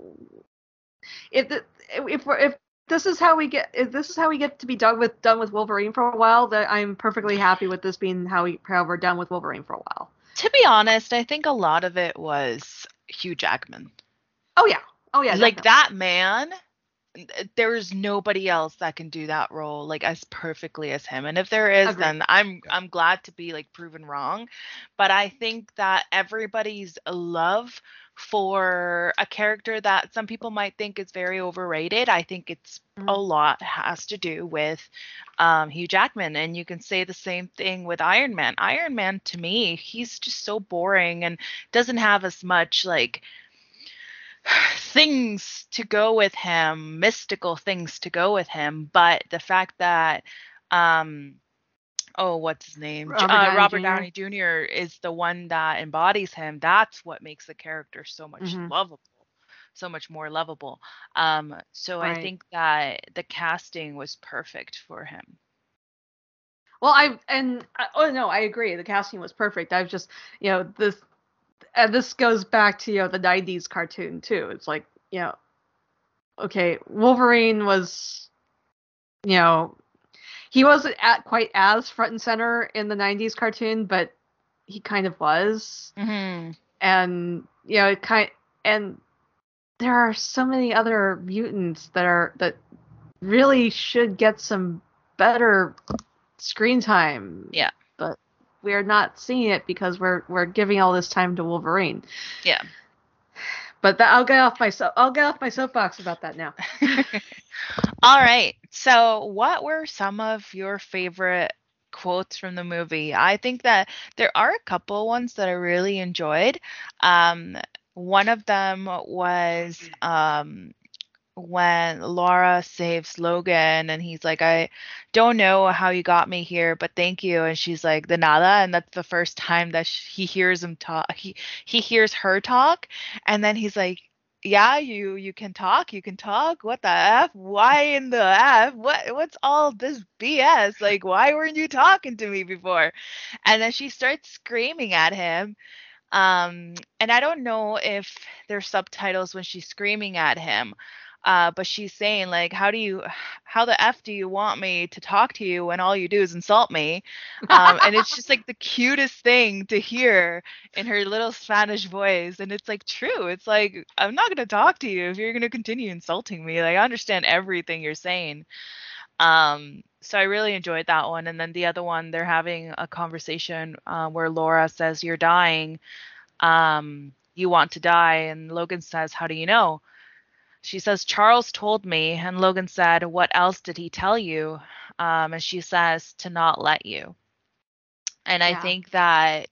if the, if we're, if this is how we get if this is how we get to be done with done with Wolverine for a while, that I'm perfectly happy with this being how we how we're done with Wolverine for a while. To be honest, I think a lot of it was Hugh Jackman. Oh yeah, oh yeah, like definitely. that man uh, there's nobody else that can do that role like as perfectly as him and if there is Agreed. then i'm i'm glad to be like proven wrong but i think that everybody's love for a character that some people might think is very overrated i think it's a Mhm. lot has to do with um, hugh jackman and you can say the same thing with iron man iron man to me he's just so boring and doesn't have as much like things to go with him, mystical things to go with him, but the fact that um oh what's his name Robert uh, Downey Robert Jr.. Downey Jr. is the one that embodies him that's what makes the character so much Mhm. lovable so much more lovable um so I think that the casting was perfect for him Well, I and oh no, I agree. The casting was perfect. I've just you know this, and this goes back to you know the '90s cartoon too. It's like you know, okay, Wolverine was, you know, he wasn't at quite as front and center in the '90s cartoon, but he kind of was, mm-hmm. and you know, it kind and there are so many other mutants that are that really should get some better screen time. Yeah. But we're not seeing it because we're we're giving all this time to Wolverine. yeah But that, I'll get off my I'll get off my soapbox about that now. All right. So, what were some of your favorite quotes from the movie? I think that there are a couple ones that I really enjoyed. Um, one of them was um, when Laura saves Logan, and he's like, I don't know how you got me here, but thank you. And she's like, the nada. And that's the first time that sh- he hears him talk. He, he hears her talk. And then he's like, yeah, you you can talk, you can talk. What the f? Why in the f? What what's all this BS? Like, why weren't you talking to me before? And then she starts screaming at him. Um, and I don't know if there's subtitles when she's screaming at him. Uh, but she's saying like, how do you, how the f do you want me to talk to you when all you do is insult me? Um, and it's just like the cutest thing to hear in her little Spanish voice. And it's like true. It's like, I'm not going to talk to you if you're going to continue insulting me. Like, I understand everything you're saying. Um, so I really enjoyed that one. And then the other one, they're having a conversation uh, where Laura says, You're dying. Um, you want to die. And Logan says, How do you know? She says, Charles told me. And Logan said, What else did he tell you? Um, and she says, To not let you. And I think that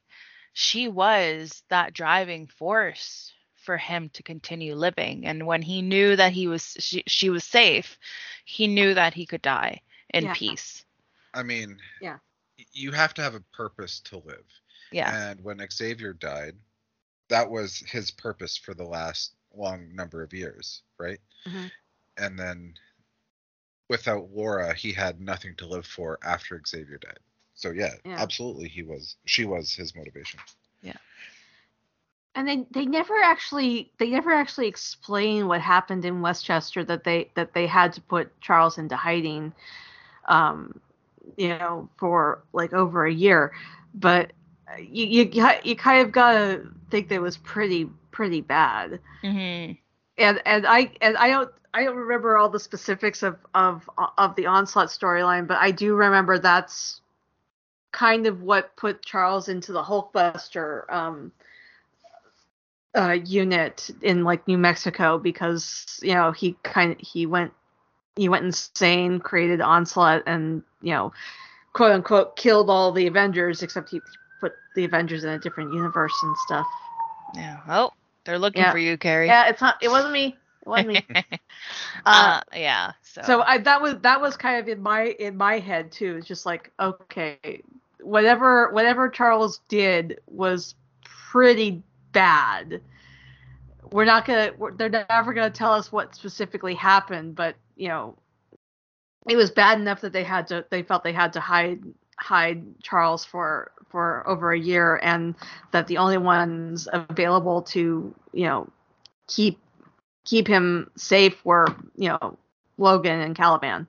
she was that driving force for him to continue living. And when he knew that he was she, she was safe, he knew that he could die in Yeah. peace. I mean, Yeah. You have to have a purpose to live. Yeah. And when Xavier died, that was his purpose for the last long number of years, right? Mhm. And then without Laura, he had nothing to live for after Xavier died. So yeah, Yeah. absolutely he was she was his motivation. Yeah. And they they never actually they never actually explain what happened in Westchester that they that they had to put Charles into hiding, um, you know, for like over a year. But uh, you you you kind of gotta think that it was pretty pretty bad. hmm And and I and I don't I don't remember all the specifics of of of the onslaught storyline, but I do remember that's kind of what put Charles into the Hulkbuster um, uh, unit in like New Mexico because you know he kind of he went he went insane, created onslaught, and you know quote unquote killed all the Avengers except he put the Avengers in a different universe and stuff. Yeah. Oh, they're looking Yeah. for you, Carrie. Yeah, it's not. It wasn't me. It wasn't me. uh, yeah. So, so I, that was that was kind of in my in my head too. It's just like okay, whatever whatever Charles did was pretty bad. we're not gonna we're, they're never gonna tell us what specifically happened, but you know, it was bad enough that they had to they felt they had to hide hide Charles for for over a year, and that the only ones available to you know keep keep him safe were you know Logan and Caliban.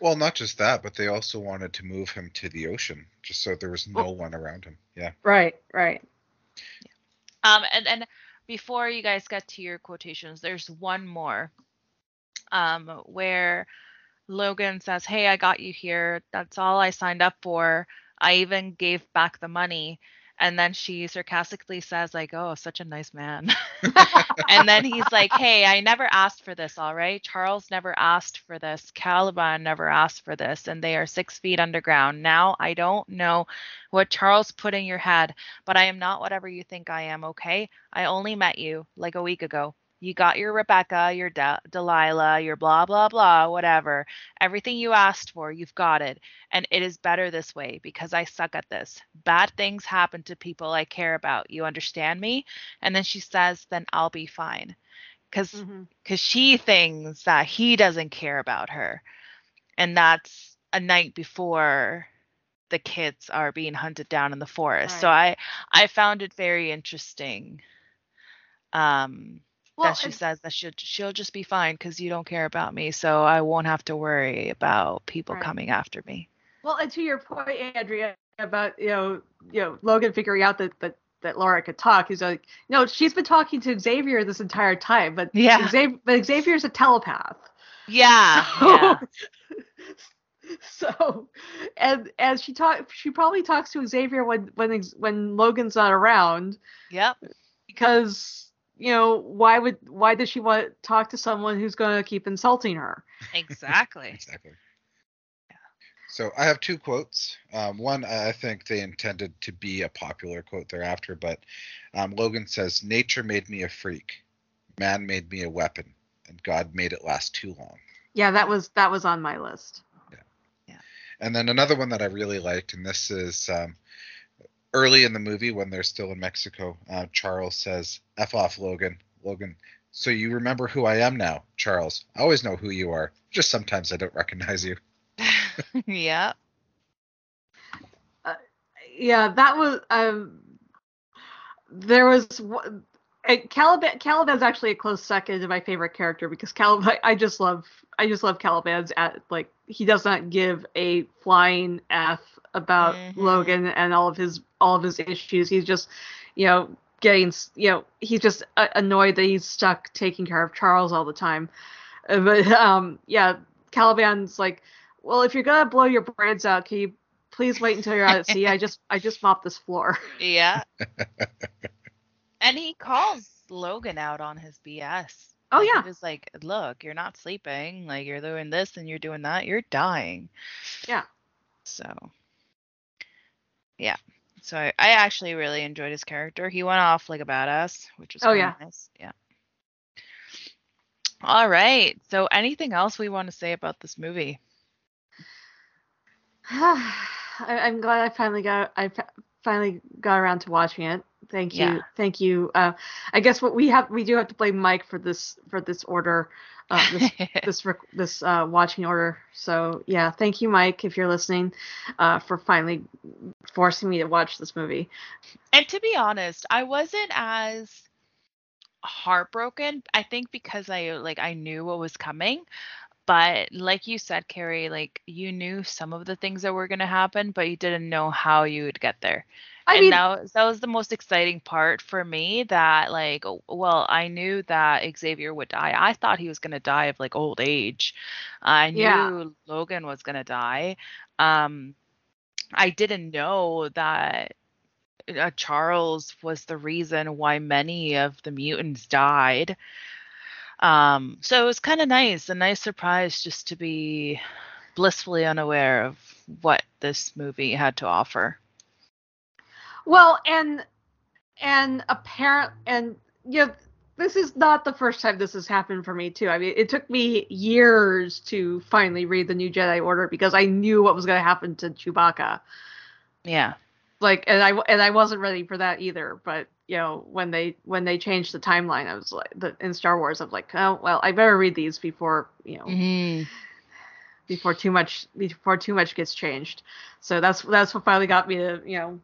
Well, not just that, but they also wanted to move him to the ocean, just so there was no Oh. one around him. Yeah. Right, right. Um, and and before you guys get to your quotations, there's one more, um, where Logan says, "Hey, I got you here. That's all I signed up for. I even gave back the money." And then she sarcastically says, "Like, oh, such a nice man." and then he's like, "Hey, I never asked for this. All right, Charles never asked for this. Caliban never asked for this, and they are six feet underground. Now I don't know what Charles put in your head, but I am not whatever you think I am. Okay, I only met you like a week ago. You got your Rebecca, your De- Delilah, your blah blah blah, whatever. Everything you asked for, you've got it, and it is better this way because I suck at this. Bad things happen to people I care about. You understand me?" And then she says, "Then I'll be fine." Cuz Mhm. because she thinks that he doesn't care about her. And that's a night before the kids are being hunted down in the forest. So I I found it very interesting. Um Well, that she says that she'll she'll just be fine because you don't care about me, so I won't have to worry about people Right. coming after me. Well, and to your point, Andrea, about you know, you know, Logan figuring out that that that Laura could talk, he's like, no, she's been talking to Xavier this entire time, but Yeah. Xavier, but Xavier's a telepath. Yeah. So, yeah. so and and she talk, she probably talks to Xavier when when when Logan's not around Yep. because you know why would why does she want to talk to someone who's going to keep insulting her? Exactly. Exactly. yeah. So I have two quotes. Um, one, I I think they intended to be a popular quote thereafter, but um, Logan says, "Nature made me a freak, man made me a weapon, and God made it last too long." Yeah, that was that was on my list. Yeah. And then another one that I really liked, and this is um, early in the movie when they're still in Mexico. Uh, Charles says, "F off, Logan." Logan. So you remember who I am now, Charles. I always know who you are. Just sometimes I don't recognize you. yep. yeah, that was um there was one- and Caliban Caliban's actually a close second to my favorite character because Caliban I just love I just love Caliban's at like he does not give a flying F about Mhm. Logan and all of his all of his issues. He's just you know getting you know he's just uh, annoyed that he's stuck taking care of Charles all the time. Uh, But um yeah, Caliban's like, well, if you're gonna blow your brains out, can you please wait until you're out at sea? I just I just mopped this floor. Yeah. And he calls Logan out on his BS. Oh yeah, He was like, look, you're not sleeping. Like, you're doing this and you're doing that. You're dying. Yeah. So, yeah. So I, I actually really enjoyed his character. He went off like a badass, which was Oh, yeah. nice. Yeah. All right. So, anything else we want to say about this movie? I, I'm glad I finally got I finally got around to watching it. Thank you, Yeah. thank you. Uh, I guess what we have we do have to blame Mike for this for this order, uh, this this rec- this uh, watching order. So yeah, thank you, Mike, if you're listening, uh, for finally forcing me to watch this movie. And to be honest, I wasn't as heartbroken. I think because I like I knew what was coming. But like you said, Carrie, like you knew some of the things that were gonna happen, but you didn't know how you would get there. I and mean, that was, that was the most exciting part for me. That like, well, I knew that Xavier would die. I thought he was gonna die of like old age. I knew Yeah. Logan was gonna die. Um, I didn't know that uh, Charles was the reason why many of the mutants died. Um, so it was kind of nice, a nice surprise just to be blissfully unaware of what this movie had to offer. Well, and and apparent and you know, this is not the first time this has happened for me too. I mean, it took me years to finally read the New Jedi Order because I knew what was going to happen to Chewbacca. Yeah. Like, and I and I wasn't ready for that either. But you know when they when they changed the timeline i was like the, in star wars i'm like oh well i better read these before you know Mhm. before too much before too much gets changed so that's that's what finally got me to you know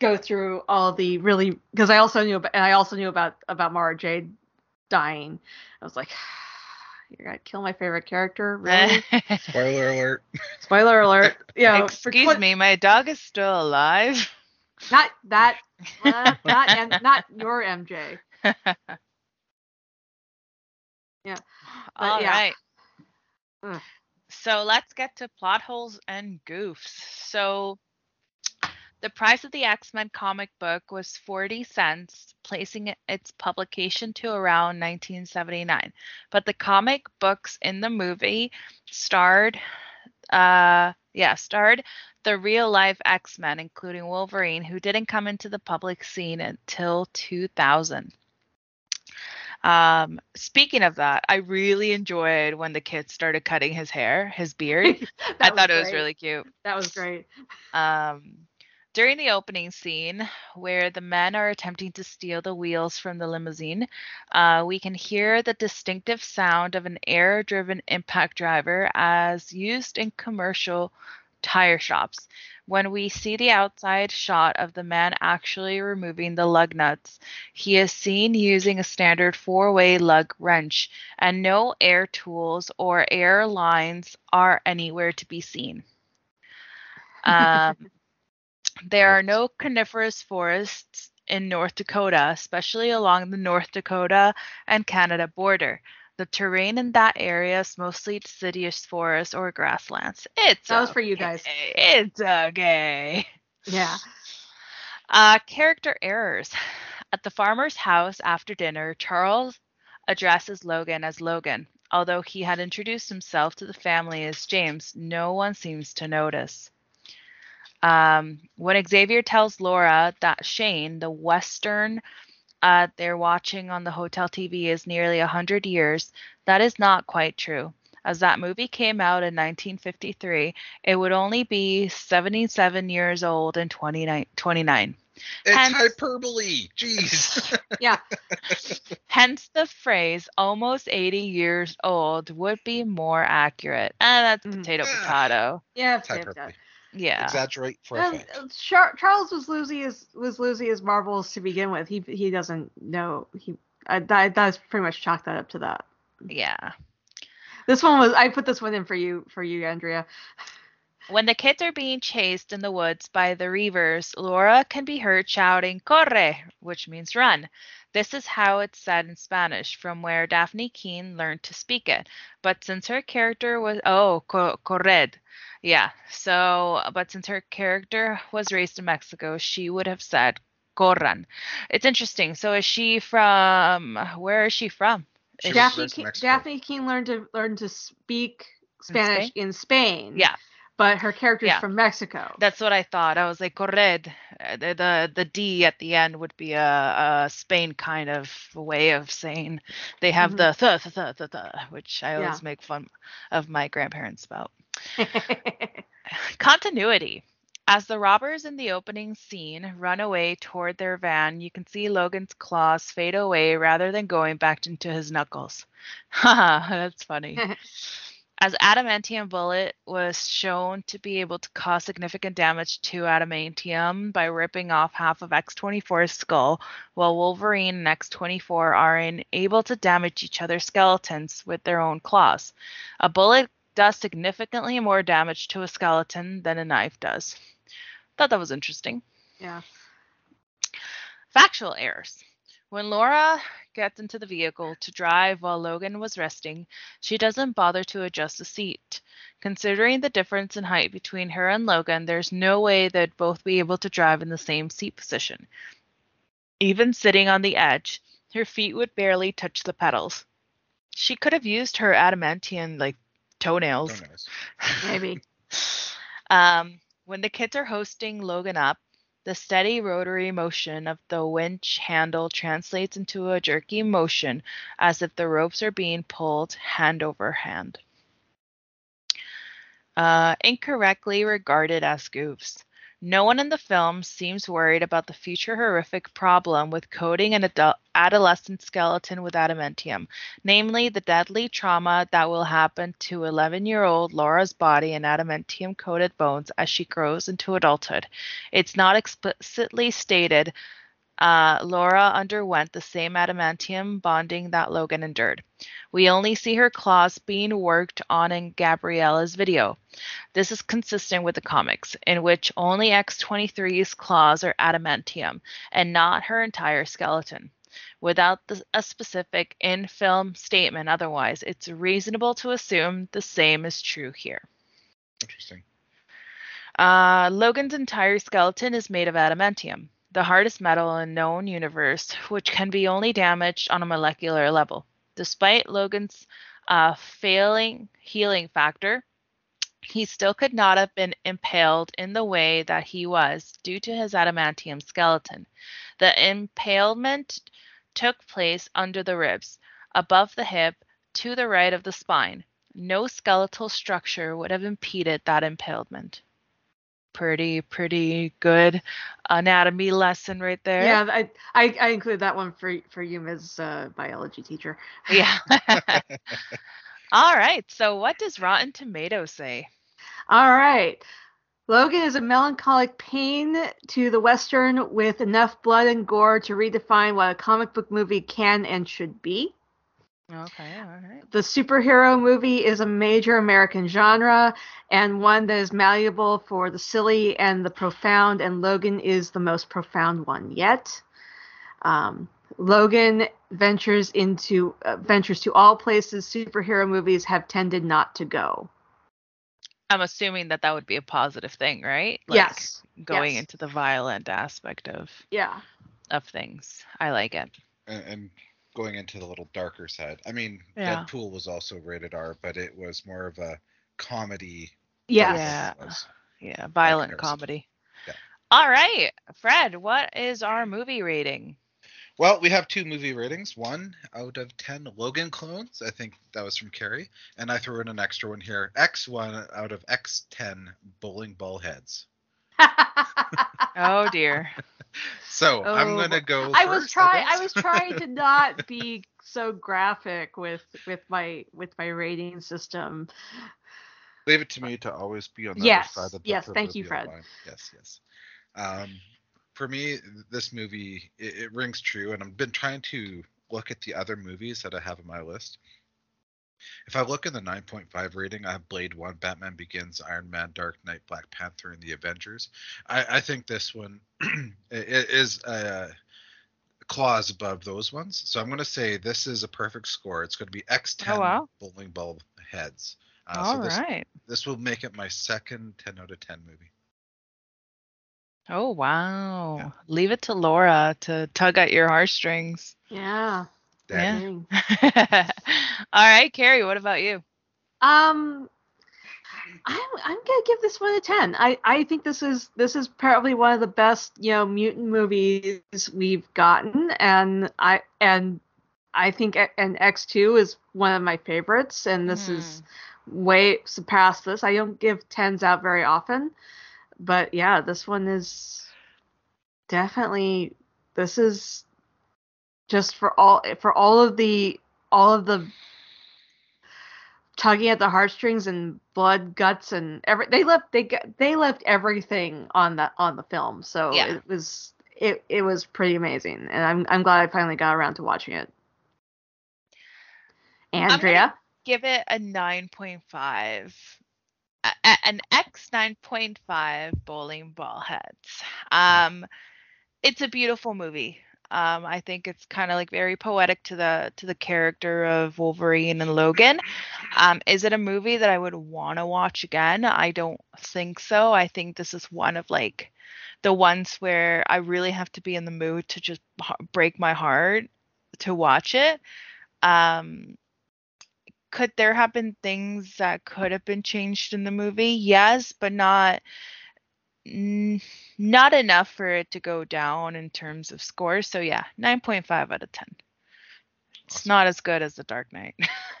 go through all the really because i also knew about and i also knew about about mara jade dying i was like you're gonna kill my favorite character really Spoiler alert. spoiler alert you know, for Excuse twen- me, my dog is still alive. Not that not not, M- not your mj Yeah. But All yeah. right. Ugh. So let's get to plot holes and goofs. So the price of the X-Men comic book was 40 cents, placing its publication to around 1979. But the comic books in the movie starred uh yeah, starred the real life X-Men including Wolverine who didn't come into the public scene until 2000. Um, speaking of that, I really enjoyed when the kid started cutting his hair, his beard. I thought it was really cute. that was great Um, during the opening scene, where the men are attempting to steal the wheels from the limousine, uh, we can hear the distinctive sound of an air driven impact driver as used in commercial tire shops. When we see the outside shot of the man actually removing the lug nuts, he is seen using a standard four way lug wrench, and no air tools or air lines are anywhere to be seen. Um, there are no coniferous forests in North Dakota, especially along the North Dakota and Canada border. The terrain in that area is mostly deciduous forest or grasslands. It's That was for you guys. It's okay. yeah Uh, character errors. At the farmer's house after dinner, Charles addresses Logan as Logan. Although he had introduced himself to the family as James, no one seems to notice. Um, when Xavier tells Laura that Shane, the Western uh, they're watching on the hotel TV, is nearly 100 years, that is not quite true. As that movie came out in 1953, it would only be 77 years old in 29. 29. It's Hence- hyperbole. Jeez. yeah Hence, the phrase almost 80 years old would be more accurate. And that's Mhm. potato, Yeah. potato. yeah It's yeah, Exaggerate for Um, effect. uh, Char- Charles was losing his was losing his marbles to begin with. He he doesn't know he. I that that's pretty much chalk that up to that. Yeah. This one was I put this one in for you for you Andrea. When the kids are being chased in the woods by the Reavers, Laura can be heard shouting "Corre," which means run. This is how it's said in Spanish, from where Dafne Keen learned to speak it. But since her character was oh, co- corred. Yeah. So, but since her character was raised in Mexico, she would have said corran. It's interesting. So is she from where is she from? She Dafne raised Ke- Dafne Keen learned to learn to speak Spanish Spain? in Spain. Yeah. But her character's Yeah. from Mexico. That's what I thought. I was like, corred. Uh, The, the the D at the end would be a, a Spain kind of way of saying they have Mhm. the th, th, th, th, th, which I Yeah. always make fun of my grandparents about. Continuity. As the robbers in the opening scene run away toward their van, you can see Logan's claws fade away rather than going back into his knuckles. Haha, that's funny. As adamantium bullet was shown to be able to cause significant damage to adamantium by ripping off half of X24's skull, while Wolverine and X24 are able to damage each other's skeletons with their own claws. A bullet does significantly more damage to a skeleton than a knife does. Thought that was interesting. yeah. Factual errors. When Laura gets into the vehicle to drive while Logan was resting, she doesn't bother to adjust the seat. Considering the difference in height between her and Logan, there's no way they'd both be able to drive in the same seat position. Even sitting on the edge, her feet would barely touch the pedals. She could have used her adamantium like toenails. Toenails. Maybe. Um, when the kids are hosting Logan up, the steady rotary motion of the winch handle translates into a jerky motion as if the ropes are being pulled hand over hand. Uh, incorrectly regarded as goofs. No one in the film seems worried about the future horrific problem with coating an adult, adolescent skeleton with adamantium, namely the deadly trauma that will happen to 11 year old Laura's body and adamantium coated bones as she grows into adulthood. It's not explicitly stated uh, Laura underwent the same adamantium bonding that Logan endured. We only see her claws being worked on in Gabriella's video. This is consistent with the comics, in which only X23's claws are adamantium and not her entire skeleton. Without the, a specific in film statement otherwise, it's reasonable to assume the same is true here. Interesting. Uh, Logan's entire skeleton is made of adamantium the hardest metal in known universe, which can be only damaged on a molecular level. Despite Logan's uh, failing healing factor, he still could not have been impaled in the way that he was due to his adamantium skeleton. The impalement took place under the ribs, above the hip, to the right of the spine. No skeletal structure would have impeded that impalement pretty pretty good anatomy lesson right there. Yeah, I I, I include that one for for you, Ms. Uh, biology teacher. Yeah. All right. So, what does Rotten tomato say? All right. Logan is a melancholic pain to the Western with enough blood and gore to redefine what a comic book movie can and should be. Okay, all right. The superhero movie is a major American genre and one that is malleable for the silly and the profound, and Logan is the most profound one yet. Um, Logan ventures into uh, ventures to all places superhero movies have tended not to go. I'm assuming that that would be a positive thing, right? Like yes. Going yes. into the violent aspect of yeah of things. I like it. And, and going into the little darker side. I mean, yeah. Deadpool was also rated R, but it was more of a comedy. Yes. Yeah. Yeah, violent comedy. Yeah. All right, Fred, what is our movie rating? Well, we have two movie ratings. One out of ten Logan clones. I think that was from Carrie, and I threw in an extra one here. X one out of X ten bowling ball heads. oh dear. So oh, I'm gonna go. I was trying. I, I, was trying to not be so graphic with with my with my rating system. Leave it to me to always be on the yes, other side of the Yes, thank you, Fred. Line. Yes, yes. Um, for me, this movie it, it rings true, and I've been trying to look at the other movies that I have on my list. If I look in the 9.5 rating, I have Blade 1, Batman Begins, Iron Man, Dark Knight, Black Panther, and the Avengers. I, I think this one is a clause above those ones. So I'm going to say this is a perfect score. It's going to be X10 oh, wow. bowling ball heads. Uh, All so this, right. this will make it my second 10 out of 10 movie. Oh wow! Yeah. Leave it to Laura to tug at your heartstrings. Yeah. Yeah. All right, Carrie. What about you? Um, I'm I'm gonna give this one a ten. I I think this is this is probably one of the best you know mutant movies we've gotten, and I and I think and X two is one of my favorites, and this mm. is way surpassed this. I don't give tens out very often, but yeah, this one is definitely this is just for all for all of the all of the tugging at the heartstrings and blood guts and every they left they they left everything on the on the film. So yeah. it was it it was pretty amazing. And i'm i'm glad i finally got around to watching it. Andrea? give it a 9.5 an x 9.5 bowling ball heads. Um it's a beautiful movie um, I think it's kind of like very poetic to the to the character of Wolverine and Logan. Um, is it a movie that I would want to watch again? I don't think so. I think this is one of like the ones where I really have to be in the mood to just break my heart to watch it. Um, could there have been things that could have been changed in the movie? Yes, but not not enough for it to go down in terms of scores. So yeah, 9.5 out of 10. It's awesome. not as good as The Dark Knight.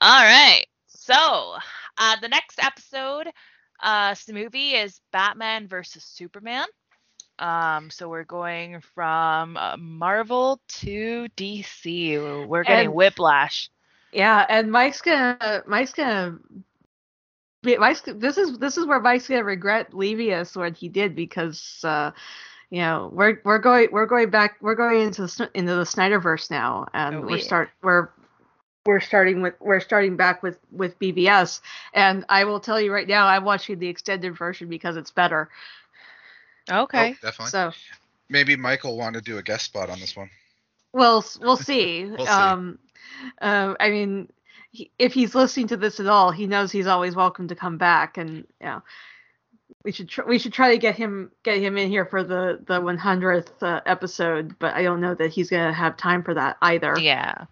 All right. So, uh, the next episode Uh, the movie is Batman versus Superman. Um, so we're going from uh, Marvel to DC. We're getting And- Whiplash. Yeah, and Mike's gonna Mike's gonna be- Mike's this is this is where Mike's gonna regret leaving us when he did because uh you know we're we're going we're going back we're going into the into the Snyderverse now and Oh, we're yeah. start we're we're starting with we're starting back with with BvS and I will tell you right now I'm watching the extended version because it's better. Okay. Oh, definitely. So Maybe Michael want to do a guest spot on this one. We'll we'll see. We'll see. Um, uh, I mean, he, if he's listening to this at all, he knows he's always welcome to come back, and you know, we should tr- we should try to get him get him in here for the the 100th uh, episode. But I don't know that he's gonna have time for that either. Yeah.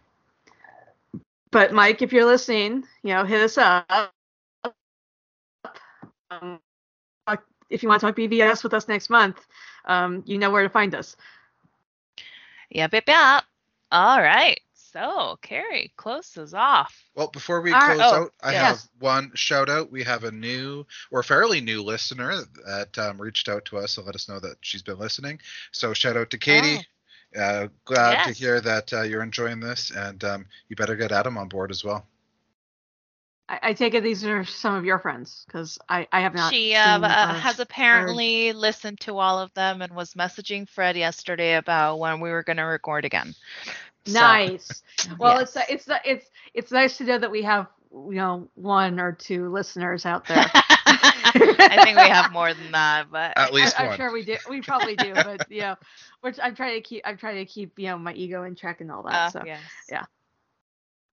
But Mike, if you're listening, you know, hit us up. Um, uh, if you want to talk BvS with us next month, um, you know where to find us. Yep, yep, yep. All right. So, Keri, close us off. Well, before we All right. close Oh, out, I yes. have one shout out. We have a new or fairly new listener that um, reached out to us to let us know that she's been listening. So shout out to Katie. Uh, glad to Oh. Hear that uh, you're enjoying this, and um, you better get Adam on board as well. I, I take it these are some of your friends because I I have not. she uh, seen, uh, uh, has apparently listened to all of them and was messaging Fred yesterday about when we were going to record again. So, Nice. Well, yes. it's it's it's it's nice to know that we have you know one or two listeners out there. I think we have more than that, but At least I, am one. sure we do. We probably do, but you know, which I'm trying to keep. I'm trying to keep you know my ego in check and all that. uh, so yes. yeah.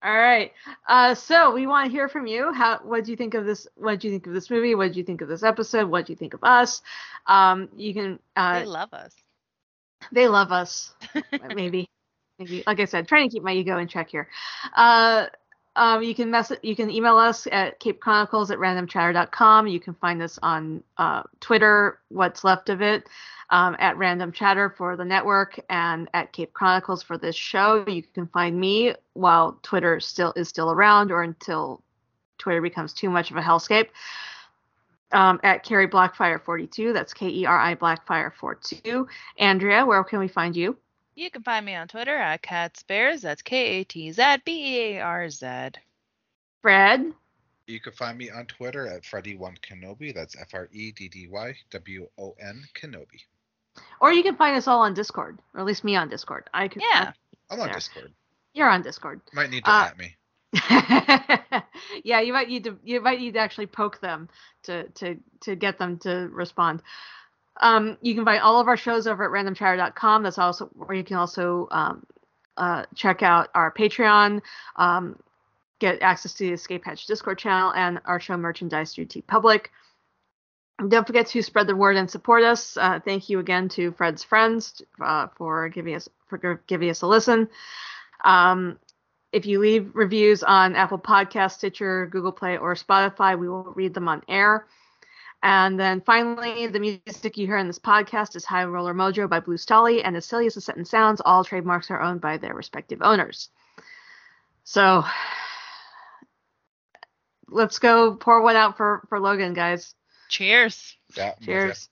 all right. Uh, so we want to hear from you. How what do you think of this? What do you think of this movie? What do you think of this episode? What do you think of us? Um, you can. Uh, they love us. they love us. maybe like i said trying to keep my ego in check here uh um, you can mess you can email us at cape chronicles at randomchatter.com you can find us on uh, twitter what's left of it um, at random chatter for the network and at cape chronicles for this show you can find me while twitter still is still around or until twitter becomes too much of a hellscape um, at Keri Blackfire 42. That's K E R I Blackfire 42. Andrea, where can we find you? You can find me on Twitter at Katzbearz. That's K A T Z B E A R Z. Fred. You can find me on Twitter at FreddyWon Kenobi. That's F R E D D Y W O N Kenobi. Or you can find us all on Discord, or at least me on Discord. I can. Yeah. I'm on Discord. you're on Discord. Might need to Uh, at me. yeah, you might need to you might need to actually poke them to to to get them to respond. Um, you can find all of our shows over at randomchatter.com. That's also where you can also um, uh, check out our Patreon, um, get access to the Escape Hatch Discord channel, and our show merchandise through TeePublic. Don't forget to spread the word and support us. Uh, thank you again to Fred's friends uh, for giving us for giving us a listen. Um, if you leave reviews on Apple Podcast, Stitcher, Google Play, or Spotify, we will read them on air. And then finally, the music you hear in this podcast is High Roller Mojo by Blue Stahli, and as silly as the sentence sounds, all trademarks are owned by their respective owners. So let's go pour one out for for Logan, guys. Cheers. Yeah, I'm. Cheers.